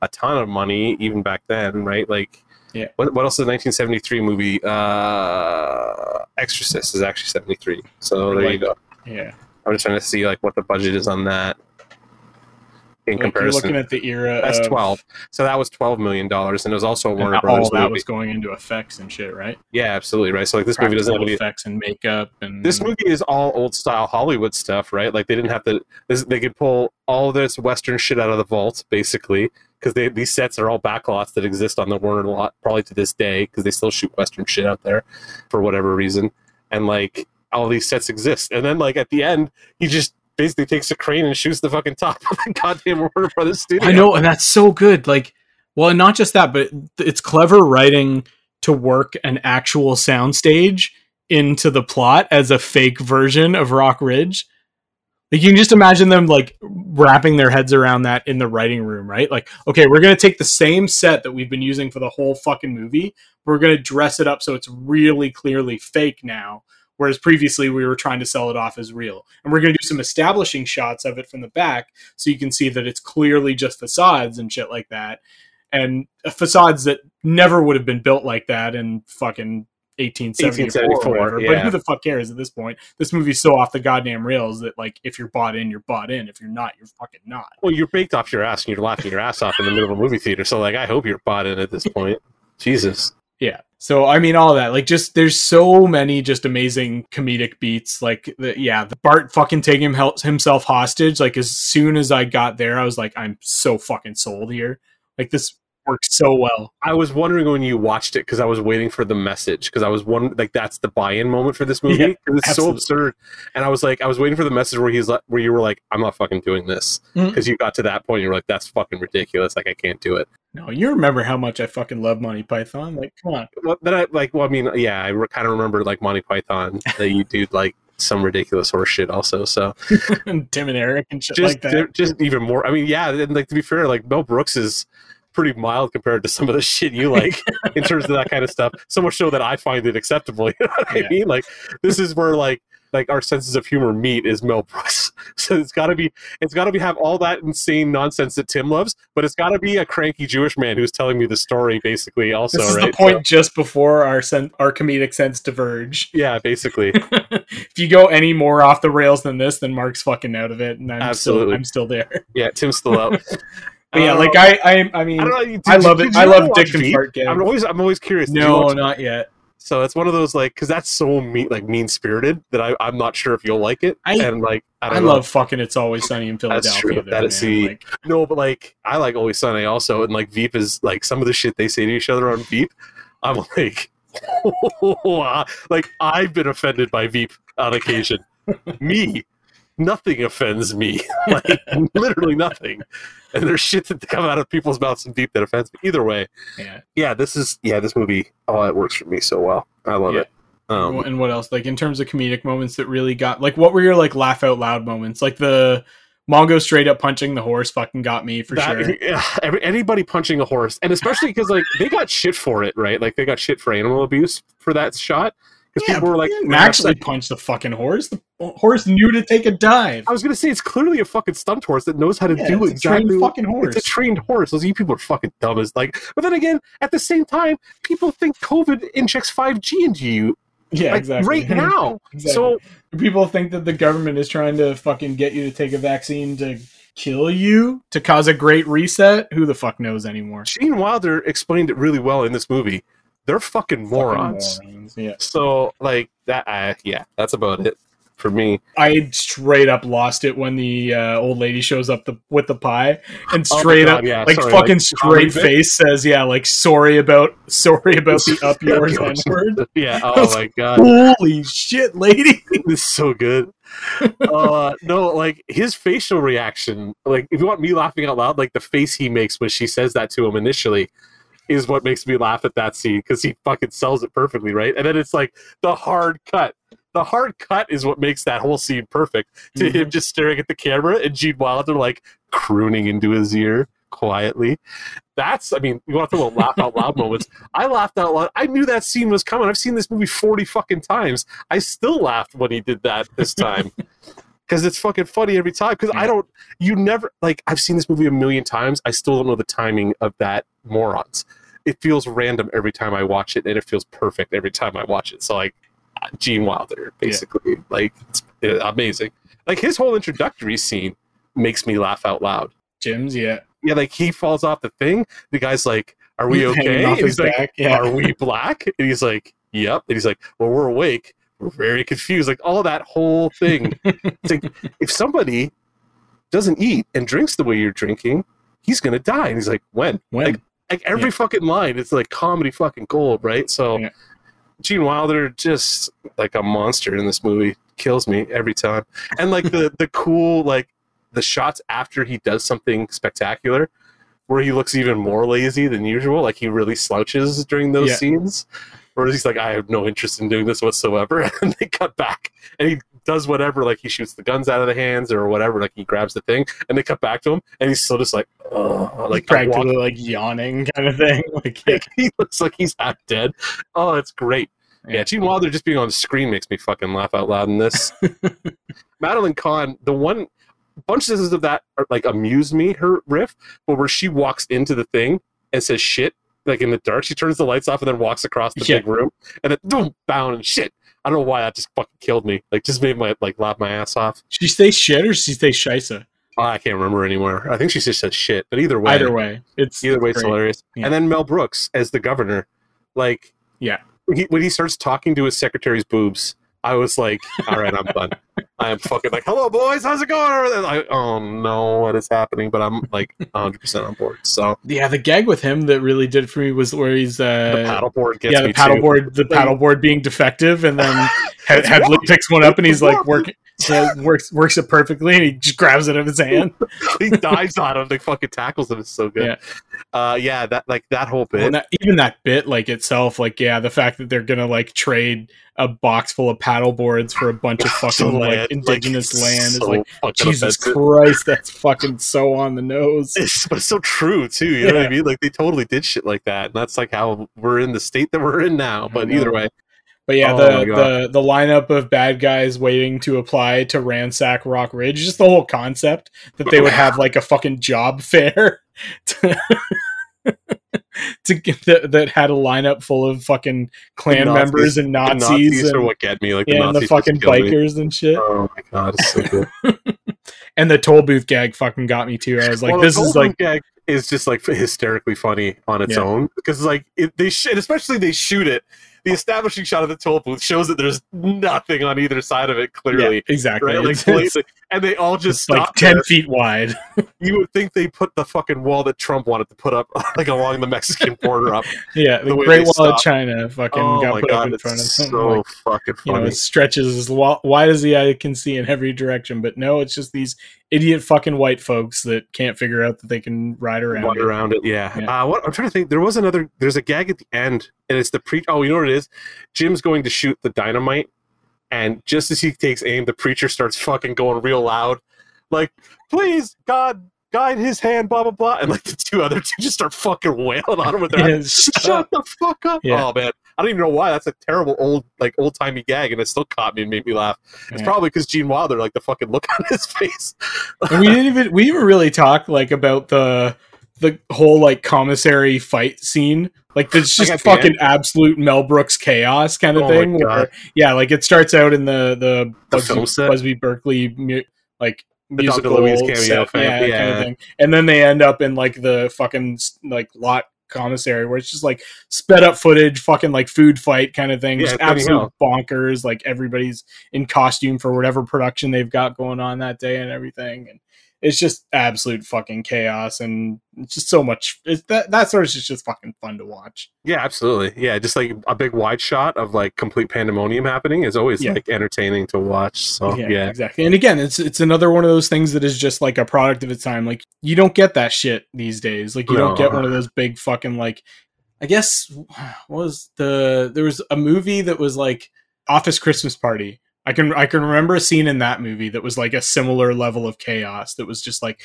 a ton of money even back then, right? Like, Yeah. What, what else is a 1973 movie? Uh, Exorcist is actually 73. So there you go. Yeah. I'm just trying to see like what the budget is on that in Like you're comparison. looking at the era. That's of- 12. So that was 12 million dollars, and it was also a and Warner all that movie. was going into effects and shit, right? Yeah, absolutely right. So like this movie doesn't have any. effects and makeup and This movie is all old style Hollywood stuff, right? Like they didn't have to. This, they could pull all this Western shit out of the vault, basically, because these sets are all backlots that exist on the Warner lot probably to this day because they still shoot Western shit out there for whatever reason, and like all these sets exist. And then like at the end, he just basically takes a crane and shoots the fucking top of the goddamn Warner Brothers studio. I know, and that's so good. Like, well, and not just that, but it's clever writing to work an actual soundstage into the plot as a fake version of Rock Ridge. Like you can just imagine them like wrapping their heads around that in the writing room, right? Like, okay, we're gonna take the same set that we've been using for the whole fucking movie. We're gonna dress it up so it's really clearly fake now. Whereas previously we were trying to sell it off as real. And we're gonna do some establishing shots of it from the back so you can see that it's clearly just facades and shit like that. And facades that never would have been built like that in fucking 1874, 1874, whatever. But who the fuck cares at this point? This movie's so off the goddamn rails that like if you're bought in, you're bought in. If you're not, you're fucking not. Well, you're baked off your ass and you're laughing your ass off in the middle of a movie theater. So, like, I hope you're bought in at this point. Jesus. Yeah. So I mean, all that like just there's so many just amazing comedic beats. Like the yeah, the Bart fucking taking him himself hostage. Like as soon as I got there, I was like, I'm so fucking sold here. Like this works so well. I was wondering when you watched it because I was waiting for the message because I was one like that's the buy-in moment for this movie Yeah, it's absolutely. so absurd, and I was like I was waiting for the message where he's like where you were like I'm not fucking doing this mm. because you got to that point you were like that's fucking ridiculous like I can't do it. No, you remember how much I fucking love Monty Python? Like, come on. Well, then I like well I mean yeah I re- kind of remember like Monty Python that you do like some ridiculous horse shit also so and Tim and Eric and shit just like that. just even more I mean yeah and like to be fair like Mel Brooks is pretty mild compared to some of the shit you like in terms of that kind of stuff. So much so that I find it acceptable. You know what Yeah. I mean? Like this is where like like our senses of humor meet is Mel Brooks. So it's got to be it's got to be have all that insane nonsense that Tim loves, but it's got to be a cranky Jewish man who's telling me the story basically. Also, this is right? the point So, just before our sen- our comedic sense diverge. yeah, basically. if you go any more off the rails than this, then Mark's fucking out of it, and I'm still I'm still there. Yeah, Tim's still out. But yeah, Uh, like I I I mean I know. did I love did it. you I love Dick and? Fart gags. I'm always I'm always curious. No, not yet. So it's one of those like because that's so mean like mean spirited that I I'm not sure if you'll like it. I- and like I I, love fucking It's Always Sunny in Philadelphia. That's true. though, That the- Like, No, but like I like Always Sunny also, and like Veep is like some of the shit they say to each other on Veep. I'm like, like I've been offended by Veep on occasion. me, nothing offends me. like literally nothing. And there's shit that come out of people's mouths and Veep that offends me. Either way, yeah. yeah, this is yeah, this movie. Oh, it works for me so well. I love Yeah. it. Um, and what else? Like in terms of comedic moments that really got like what were your like laugh out loud moments? Like the Mongo straight up punching the horse fucking got me for that- sure. yeah, every, anybody punching a horse, and especially because like they got shit for it, right? Like they got shit for animal abuse for that shot. Because people were like, "Man, actually that's- punch the fucking horse. The horse knew to take a dive. I was gonna say it's clearly a fucking stunt horse that knows how to Yeah, do it's exactly. trained fucking horse. It's a trained horse. Those you people are fucking dumb as like. But then again, at the same time, people think COVID injects five G into you yeah, like exactly. right now. Exactly. So people think that the government is trying to fucking get you to take a vaccine to kill you to cause a great reset. Who the fuck knows anymore? Gene Wilder explained it really well in this movie. They're fucking morons. Fucking morons, Yeah. So like that. Uh, yeah, that's about it for me. I straight up lost it when the uh, old lady shows up the, with the pie and Oh straight God, up yeah, like sorry, fucking like, straight face says yeah like sorry about sorry about the up yours n word. Yeah. Oh my god. Holy shit, lady! This is so good. uh no, like his facial reaction, like if you want me laughing out loud, like the face he makes when she says that to him initially is what makes me laugh at that scene because he fucking sells it perfectly, right? And then it's like the hard cut. The hard cut is what makes that whole scene perfect. To Mm-hmm. him just staring at the camera and Gene Wilder like crooning into his ear quietly. that's I mean, you want to talk about laugh out loud moments. I laughed out loud. I knew that scene was coming. I've seen this movie 40 fucking times. I still laughed when he did that this time. Because it's fucking funny every time. Because I don't, you never, like, I've seen this movie a million times. I still don't know the timing of that morons. It feels random every time I watch it, and it feels perfect every time I watch it. So, like, Gene Wilder, basically. Like, it's amazing. Like, his whole introductory scene makes me laugh out loud. Jim's, yeah. Yeah, like he falls off the thing. The guy's like, "Are we okay?" off And his he's like, back, yeah. "Are we black?" And he's like, "Yep." And he's like, "Well, we're awake. We're very confused." Like all that whole thing. it's like if somebody doesn't eat and drinks the way you're drinking, he's gonna die. And he's like, "When?" When? Like, like every Yeah. fucking line, it's like comedy fucking gold, right? So, Yeah. Gene Wilder just like a monster in this movie kills me every time. And like the the cool like the shots after he does something spectacular, where he looks even more lazy than usual, like he really slouches during those Yeah. scenes. He's like, I have no interest in doing this whatsoever, and they cut back, and he does whatever, like he shoots the guns out of the hands or whatever, like he grabs the thing, and they cut back to him, and he's still just like, oh, like practically like yawning kind of thing. Like, yeah. he looks like he's half dead. Oh, it's great. Yeah. Gene Wilder just being on the screen makes me fucking laugh out loud in this. Madeline Kahn, the one bunches of that are, like amuse me, her riff, but where she walks into the thing and says shit, like in the dark, she turns the lights off and then walks across the Yeah. big room and then boom, bound and shit. I don't know why that just fucking killed me. Like just made my like laugh my ass off. she stays shit or she stays shisa? Oh, I can't remember anymore. I think she just says shit, but either way, Either way, it's Either way, it's great. hilarious. Yeah. And then Mel Brooks as the governor, like, Yeah. when he, when he starts talking to his secretary's boobs, I was like, all right, I'm done. I am fucking like, hello, boys, how's it going? Like, oh no, what is happening? But I'm like 100 percent on board. So Yeah, the gag with him that really did for me was where he's uh, the paddleboard gets yeah, the paddleboard, the paddleboard being defective, and then had, had picks one up and he's like working, works works it perfectly, and he just grabs it in his hand. he dives on him. They fucking tackles him. It's so good. Yeah. Uh, yeah, that like that whole bit. That, even that bit, like itself, like yeah, the fact that they're gonna like trade a box full of paddle boards for a bunch of fucking like like, indigenous land is so like Jesus offensive. Christ, that's fucking so on the nose. It's, but it's so true too. You know what I mean? Like they totally did shit like that, and that's like how we're in the state that we're in now. But either way, But yeah, Oh the, the the lineup of bad guys waiting to apply to ransack Rock Ridge, just the whole concept that they would have like a fucking job fair to, to get that, that had a lineup full of fucking Klan Nazis- members and the Nazis, Nazis and, are what get me. Like yeah, the and the fucking kill me. bikers and shit. Oh my god, it's so good. And the toll booth gag fucking got me too. I was like, Well, this the is like gag is just like hysterically funny on its Yeah. own because like it, they sh- and especially they shoot it. The establishing shot of the toll booth shows that there's nothing on either side of it yeah, clearly. exactly. Right, like and they all just it's like ten there. feet wide. You would think they put the fucking wall that Trump wanted to put up, like along the Mexican border, up. Yeah, the, The Great Wall of. China fucking oh got put up god, in it's front of so like, fucking you know, funny. it stretches as wide as the eye can see in every direction. But no, it's just these idiot fucking white folks that can't figure out that they can ride around. Wander it. around it, yeah. Yeah. Uh, what I'm trying to think. There was another. There's a gag at the end, and it's the pre. Oh, you know what it is? Jim's going to shoot the dynamite, and just as he takes aim, the preacher starts fucking going real loud, like, "Please, God, guide his hand." Blah blah blah, and like the two other two just start fucking wailing on him with their Yeah, hands. shut up. the fuck up! Yeah. Oh man, I don't even know why. That's a terrible old like old timey gag, and it still caught me and made me laugh. It's Yeah. probably because Gene Wilder, like the fucking look on his face. And we didn't even we even really talk like about the the whole like commissary fight scene. Like it's just fucking absolute Mel Brooks chaos kind of Oh thing. Where, yeah, like it starts out in the the, The Busby. Busby Berkeley like. Musical Louise cameo set, thing, yeah, kind of thing. And then they end up in like the fucking like lot commissary where it's just like sped up footage, fucking like food fight kind of thing. Yeah, just absolute bonkers. Like everybody's in costume for whatever production they've got going on that day and everything. And it's just absolute fucking chaos and it's just so much it's that that sort of just just fucking fun to watch. Yeah, absolutely. Yeah, just like a big wide shot of like complete pandemonium happening is always Yeah. like entertaining to watch. So yeah, exactly. And again, it's it's another one of those things that is just like a product of its time. Like you don't get that shit these days. Like you don't get one of those big fucking like. I guess what was the there was a movie that was like Office Christmas Party. I can I can remember a scene in that movie that was like a similar level of chaos. That was just like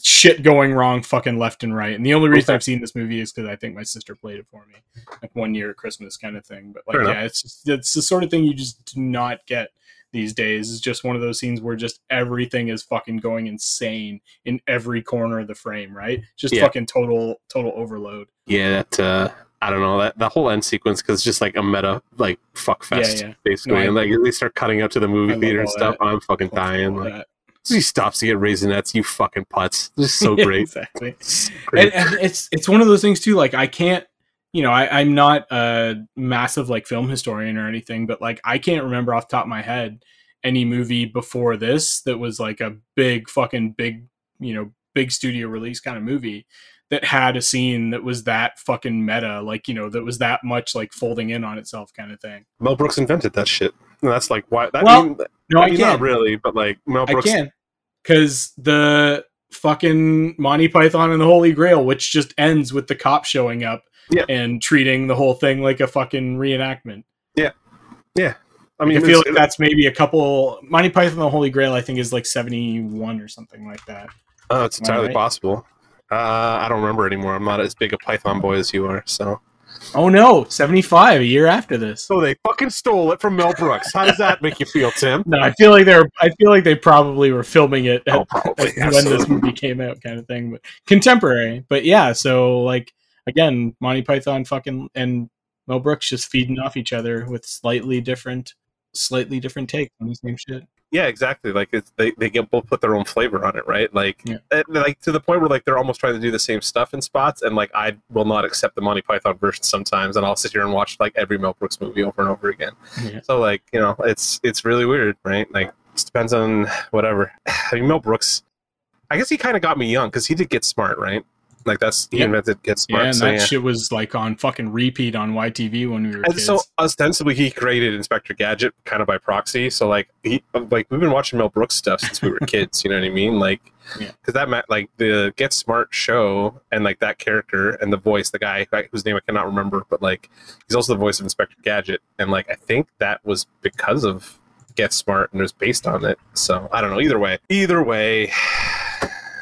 shit going wrong fucking left and right. And the only reason Okay. I've seen this movie is because I think my sister played it for me, like one year at Christmas kind of thing. But like, Fair yeah, enough. it's just, it's the sort of thing you just do not get these days. It's just one of those scenes where just everything is fucking going insane in every corner of the frame, right? Just Yeah. fucking total total overload. Yeah, that uh, I don't know that the whole end sequence because it's just like a meta like fuck fest yeah. basically, No, I- and like they start cutting up to the movie I theater and stuff. that. I'm fucking dying. Like that. he stops to get raisinets, you fucking putz. This is so Yeah, great. exactly. It's great. and, and it's it's one of those things too like i can't you know I, i'm not a massive like film historian or anything but like i can't remember off the top of my head any movie before this that was like a big fucking big you know big studio release kind of movie that had a scene that was that fucking meta like you know that was that much like folding in on itself kind of thing Mel Brooks invented that shit. And that's like why. That, Well, mean, no I i mean, can't really, but like Mel Brooks i can because the fucking monty python and the holy grail which just ends with the cop showing up Yeah. and treating the whole thing like a fucking reenactment Yeah. Yeah. I mean, I feel like that's maybe a couple. Monty Python and the Holy Grail, I think, is like seventy one or something like that. oh, it's Am entirely right? possible. Uh, I don't remember anymore. I'm not as big a Python boy as you are. So. Oh no, seventy five, a year after this. So they fucking stole it from Mel Brooks. How does that make you feel, Tim? No, I feel like they're. I feel like they probably were filming it at, Oh, probably. at when this movie came out, kind of thing. But contemporary. But yeah, so like again, Monty Python, fucking, and Mel Brooks just feeding off each other with slightly different, slightly different takes on the same shit. Yeah, exactly. Like it's, they they get both put their own flavor on it, right? Like Yeah. eh, like to the point where like they're almost trying to do the same stuff in spots, and like I will not accept the Monty Python version sometimes, and I'll sit here and watch like every Mel Brooks movie over and over again. Yeah. So like you know, it's it's really weird, right? Like it depends on whatever. I mean, Mel Brooks. I guess he kind of got me young because he did Get Smart, right? Like that's he Yeah. invented Get Smart. Yeah, and so, that yeah. shit was like on fucking repeat on YTV when we were And kids. so ostensibly he created Inspector Gadget kind of by proxy. So like he like we've been watching Mel Brooks stuff since we were kids. You know what I mean? Like Yeah. because that meant like the Get Smart show and like that character and the voice, the guy whose name I cannot remember, but like he's also the voice of Inspector Gadget, and like I think that was because of Get Smart and it was based on it. So I don't know. Either way, either way,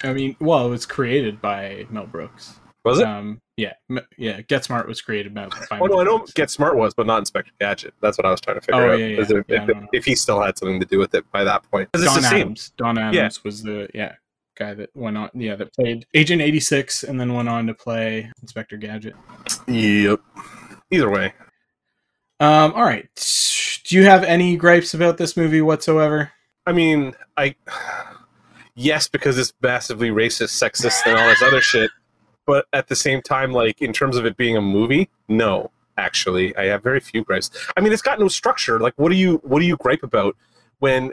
I mean, well, it was created by Mel Brooks. was it? Um, yeah, yeah. Get Smart was created by. by Oh no, Mel I know Brooks. Get Smart was, but not Inspector Gadget. That's what I was trying to figure Oh, out. yeah, yeah. if, Yeah, if, if he still had something to do with it by that point. Don. Adams. Don Adams was the yeah guy that went on. Yeah, that played Agent eighty six and then went on to play Inspector Gadget. Yep. Either way, Um, all right. Do you have any gripes about this movie whatsoever? I mean, I yes because it's massively racist, sexist, and all this other shit. But at the same time, like in terms of it being a movie, no. Actually, I have very few gripes. I mean, it's got no structure. Like, what do you what do you gripe about when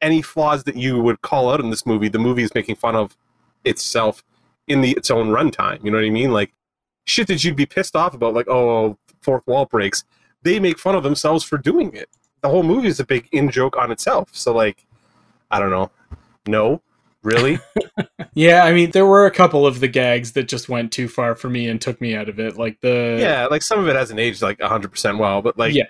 any flaws that you would call out in this movie, the movie is making fun of itself in the its own runtime. You know what I mean? Like shit that you'd be pissed off about, like oh, fourth wall breaks. They make fun of themselves for doing it. The whole movie is a big in joke on itself. So like, I don't know. No, really. Yeah, I mean, there were a couple of the gags that just went too far for me and took me out of it. Like the yeah, like some of it hasn't aged like hundred percent well, but like Yeah.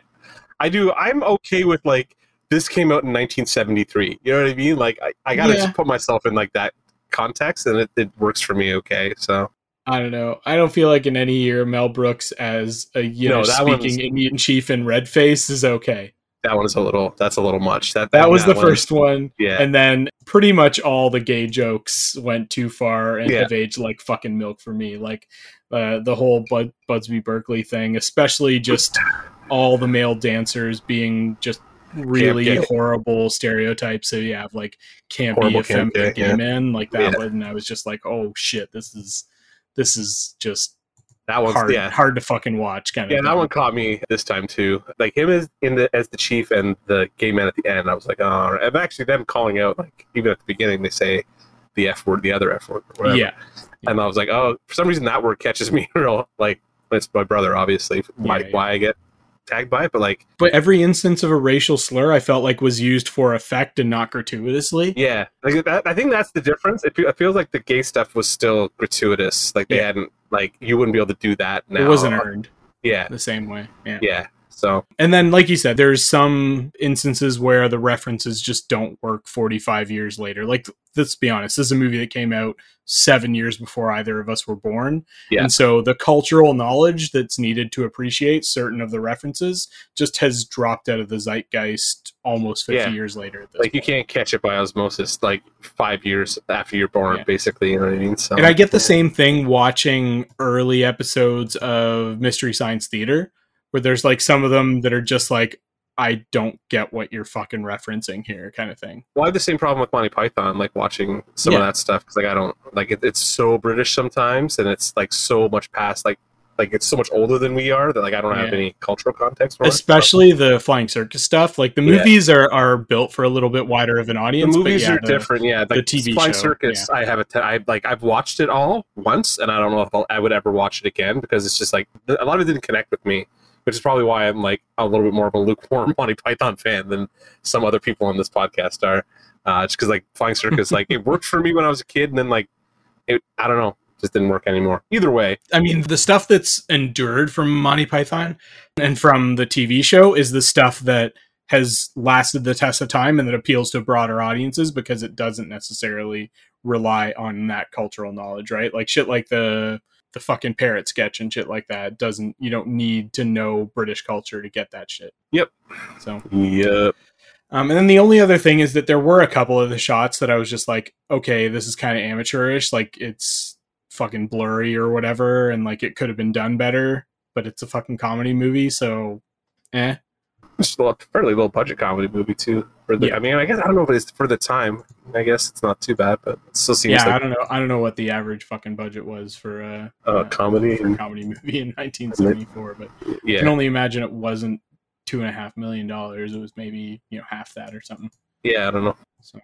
I do. I'm okay with like this came out in 1973. You know what I mean? Like I, I gotta Yeah. just put myself in like that context, and it, it works for me. Okay, so I don't know. I don't feel like in any year Mel Brooks as a Yiddish know speaking Indian chief in red face is okay. That one is a little. That's a little much. That That was the first one. Yeah, And then pretty much all the gay jokes went too far and Yeah. have aged like fucking milk for me. Like uh, the whole Bud- Budsby Berkeley thing, especially just all the male dancers being just really horrible stereotypes. So you have like campy, Horrible camp effeminate gay, gay yeah. men like that Yeah. one. And I was just like, oh shit, this is this is just that one's hard yeah. hard to fucking watch. Kind of Yeah, that one caught me this time too. Like him as in the as the chief and the gay man at the end. I was like, oh, and actually them calling out like even at the beginning they say the f word, the other f word. Yeah, and I was like, oh, for some reason that word catches me real. Like it's my brother, obviously, why Yeah, yeah. why I get tagged by it, but like but every instance of a racial slur, I felt like was used for effect and not gratuitously. yeah, like that, I think that's the difference. It, it feels like the gay stuff was still gratuitous. Like they Yeah. hadn't like you wouldn't be able to do that now. It wasn't earned Yeah, the same way. Yeah. yeah. So And then, like you said, there's some instances where the references just don't work 45 years later. Like, let's be honest, this is a movie that came out seven years before either of us were born. Yeah. And so the cultural knowledge that's needed to appreciate certain of the references just has dropped out of the zeitgeist almost 50 Yeah. years later. Like you can't catch it by osmosis like five years after you're born, Yeah. basically. You know what I mean? So And I get the same thing watching early episodes of Mystery Science Theater, where there's like some of them that are just like, I don't get what you're fucking referencing here, kind of thing. Well, I have the same problem with Monty Python, like watching some Yeah. of that stuff because like I don't like it, it's so British sometimes, and it's like so much past like like it's so much older than we are that like I don't have Yeah. any cultural context for it. Especially the flying circus stuff. Like the Yeah. movies are, are built for a little bit wider of an the audience. but movies yeah, are the- different. Yeah, like TV Flying show, Circus. I have a t- I like I've watched it all once, and I don't know if I'll, I would ever watch it again because it's just like a lot of it didn't connect with me, which is probably why I'm like a little bit more of a lukewarm Monty Python fan than some other people on this podcast are. Uh, just because like Flying Circus, like it worked for me when I was a kid, and then like it, I don't know, just didn't work anymore. Either way, I mean, the stuff that's endured from Monty Python and from the TV show is the stuff that has lasted the test of time and that appeals to broader audiences because it doesn't necessarily rely on that cultural knowledge, right? Like shit like the the fucking parrot sketch and shit like that doesn't you don't need to know British culture to get that shit. Yep. So yep. um, and then the only other thing is that there were a couple of the shots that I was just like, okay, this is kind of amateurish. Like it's fucking blurry or whatever, and like it could have been done better, but it's a fucking comedy movie, so eh. It's a fairly low budget comedy movie too. For the, Yeah. I mean, I guess I don't know if it's for the time. I guess it's not too bad, but it still seems Yeah, I don't know. I don't know what the average fucking budget was for uh, a uh, comedy. for a comedy movie in 1974, but I can only imagine it wasn't two and a half million dollars. It was maybe you know half that or something. yeah, I don't know. So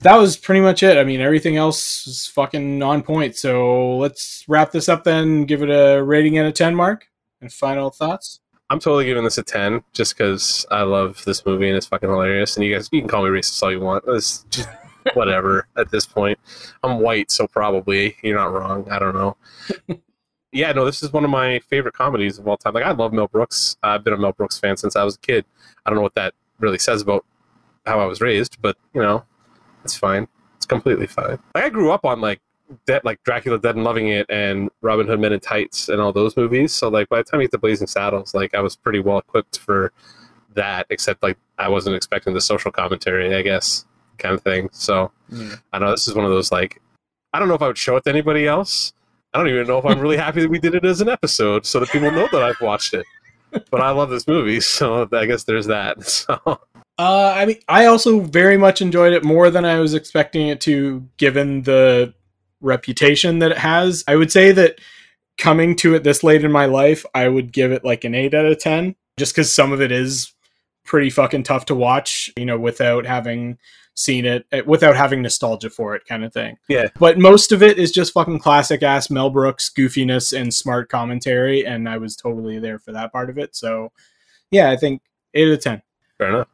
that was pretty much it. I mean, everything else is fucking on point. So let's wrap this up then. Give it a rating out of ten, Mark. And final thoughts. I'm totally giving this a 10 just because I love this movie and it's fucking hilarious. And you guys, you can call me racist all you want. It's just whatever at this point. I'm white, so probably you're not wrong. I don't know. yeah, no, this is one of my favorite comedies of all time. Like, I love Mel Brooks. I've been a Mel Brooks fan since I was a kid. I don't know what that really says about how I was raised, but you know, it's fine. It's completely fine. Like, I grew up on like Dead, like Dracula Dead and Loving It and Robin Hood Men in Tights and all those movies. So like by the time you get to Blazing Saddles, like I was pretty well equipped for that, except like I wasn't expecting the social commentary, I guess, kind of thing. So I know this is one of those like I don't know if I would show it to anybody else. I don't even know if I'm really happy that we did it as an episode so that people know that I've watched it. But I love this movie, so I guess there's that. So Uh, I mean, I also very much enjoyed it more than I was expecting it to, given the reputation that it has. I would say that coming to it this late in my life, I would give it like an 8 out of 10, just because some of it is pretty fucking tough to watch, you know, without having seen it, eh, without having nostalgia for it, kind of thing. Yeah. But most of it is just fucking classic ass Mel Brooks goofiness and smart commentary, and I was totally there for that part of it. So, yeah, I think 8 out of 10. fair enough.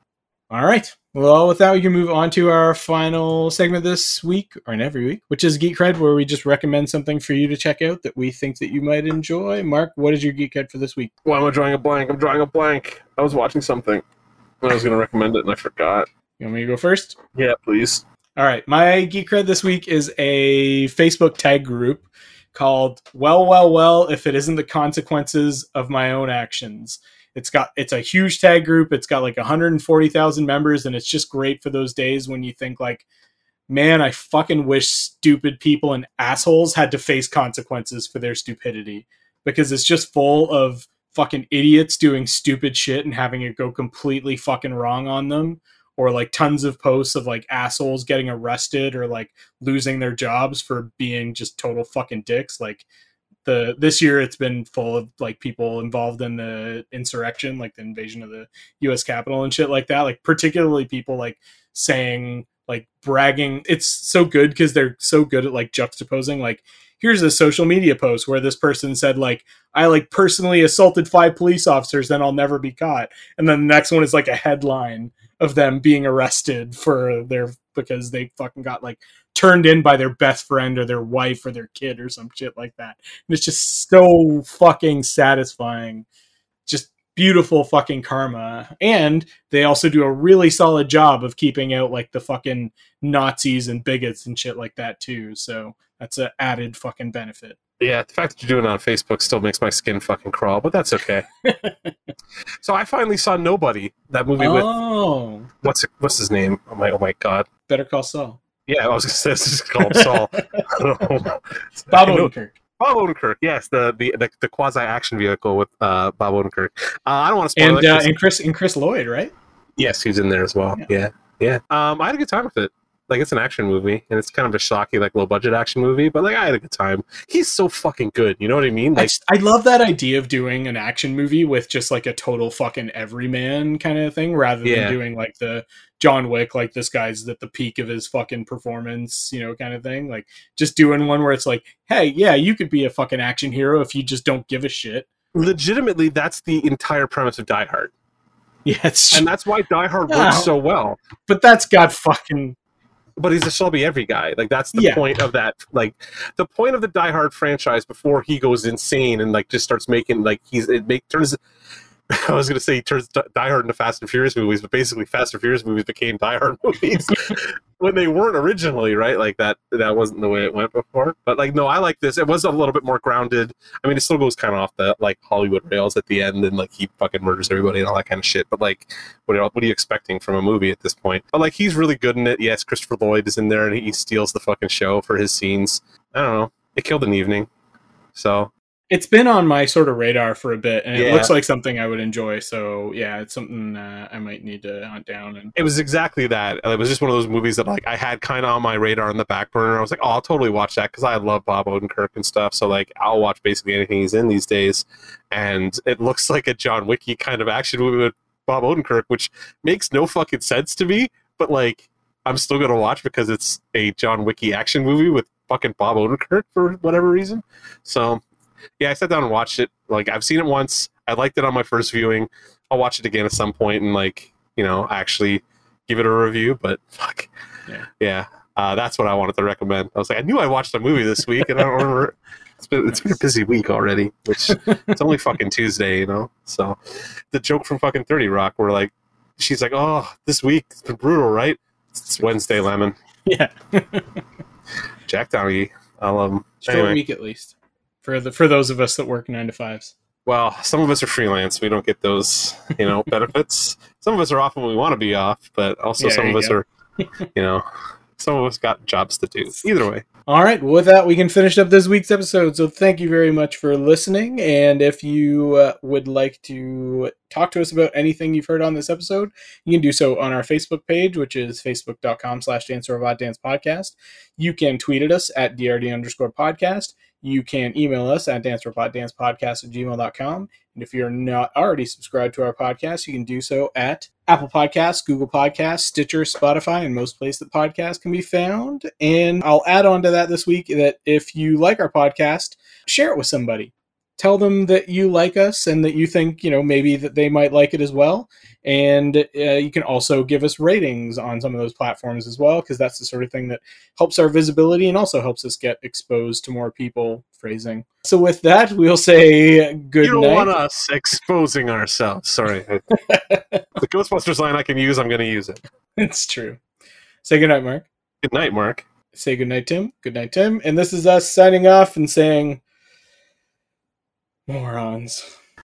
All right. Well, with that, we can move on to our final segment this week, or in every week, which is Geek Cred, where we just recommend something for you to check out that we think that you might enjoy. Mark, what is your Geek Cred for this week? Why am I drawing a blank? I'm drawing a blank. I was watching something. and I was gonna recommend it and I forgot. You want me to go first? Yeah, please. All right. My Geek Cred this week is a Facebook tag group called Well, Well, Well, If It Isn't the Consequences of My Own Actions. It's got it's a huge tag group. It's got like 140,000 members and it's just great for those days when you think like man, I fucking wish stupid people and assholes had to face consequences for their stupidity because it's just full of fucking idiots doing stupid shit and having it go completely fucking wrong on them or like tons of posts of like assholes getting arrested or like losing their jobs for being just total fucking dicks like the this year it's been full of like people involved in the insurrection like the invasion of the US Capitol and shit like that like particularly people like saying like bragging. It's so good because they're so good at like juxtaposing like here's a social media post where this person said like i like personally assaulted five police officers then i'll never be caught. And then the next one is like a headline of them being arrested for their because they fucking got like turned in by their best friend or their wife or their kid or some shit like that and it's just so fucking satisfying just beautiful fucking karma. And they also do a really solid job of keeping out like the fucking Nazis and bigots and shit like that too. So that's an added fucking benefit. Yeah, the fact that you're doing it on Facebook still makes my skin fucking crawl, but that's okay. so I finally saw Nobody, that movie with oh, what's what's his name? Oh my oh my god. Better Call Saul. Yeah, I was gonna say this is called Saul. I don't know. Bob Odenkirk. Bob Odenkirk, yes, the the the, the quasi action vehicle with uh, Bob Odenkirk. Uh, I don't want to spoil And it. uh, and Chris and Chris Lloyd, right? yes, he's in there as well. Yeah. Yeah, yeah. Um, I had a good time with it. Like it's an action movie, and it's kind of a shocky, like low budget action movie. But like I had a good time. He's so fucking good. You know what I mean? I, Like just- I love that idea of doing an action movie with just like a total fucking everyman kind of thing rather Yeah. than doing like the John Wick, like this guy's at the peak of his fucking performance, you know, kind of thing. Like just doing one where it's like, hey, yeah, you could be a fucking action hero if you just don't give a shit. legitimately, that's the entire premise of Die Hard, Yeah, it's and that's why Die Hard Yeah. works so well. but that's got fucking But he's a Shelby every guy. Like that's the Yeah. point of that. Like the point of the Die Hard franchise before he goes insane and like just starts making like he's it make turns. I was gonna say he turns Die Hard into Fast and Furious movies, but basically Fast and Furious movies became Die Hard movies when they weren't originally, right? Like that that wasn't the way it went before. But like no, I like this. It was a little bit more grounded. I mean, it still goes kind of off the like Hollywood rails at the end, and like he fucking murders everybody and all that kind of shit. But like, what are, what are you expecting from a movie at this point? But like, he's really good in it. Yes, Christopher Lloyd is in there, and he steals the fucking show for his scenes. I don't know. It killed an evening. So it's been on my sort of radar for a bit and it looks like something I would enjoy. So yeah, it's something uh, I might need to hunt down and it was exactly that. It was just one of those movies that like I had kind of on my radar in the back burner. I was like, oh, I'll totally watch that because I love Bob Odenkirk and stuff. So like, I'll watch basically anything he's in these days. And it looks like a John Wicky kind of action movie with Bob Odenkirk, which makes no fucking sense to me. But like, I'm still gonna watch because it's a John Wicky action movie with fucking Bob Odenkirk for whatever reason. So yeah, I sat down and watched it. Like I've seen it once. I liked it on my first viewing. I'll watch it again at some point and like you know actually give it a review. But fuck, Yeah. yeah, uh, that's what I wanted to recommend. I was like, I knew I watched a movie this week, and I don't remember. It's been it's been a busy week already, which it's only fucking Tuesday, you know. So the joke from fucking Thirty Rock, where like she's like, oh, this week it's been brutal, right? It's Wednesday, Lemon. yeah, Jack Donaghy. I love him. Anyway. week at least for the for those of us that work nine to fives. Well, some of us are freelance. We don't get those, you know, benefits. Some of us are off when we want to be off, but also Yeah, some of us go. are, you know, some of us got jobs to do. Either way, All right, well, with that, we can finish up this week's episode. So, thank you very much for listening. And if you uh, would like to talk to us about anything you've heard on this episode, you can do so on our Facebook page, which is facebook.com slash dance robot dance podcast. You can tweet at us at DRD underscore podcast. You can email us at dancerobotdancepodcast at gmail.com. And if you're not already subscribed to our podcast, you can do so at Apple Podcasts, Google Podcasts, Stitcher, Spotify, and most places that podcasts can be found. And I'll add on to that this week that if you like our podcast, share it with somebody. Tell them that you like us and that you think, you know, maybe that they might like it as well. And uh, you can also give us ratings on some of those platforms as well, because that's the sort of thing that helps our visibility and also helps us get exposed to more people. Phrasing. So with that, we'll say good you don't night. want us exposing ourselves. Sorry, the Ghostbusters line I can use. I'm going to use it. it's true. Say good night, Mark. Good night, Mark. Say good night, Tim. Good night, Tim. And this is us signing off and saying, morons.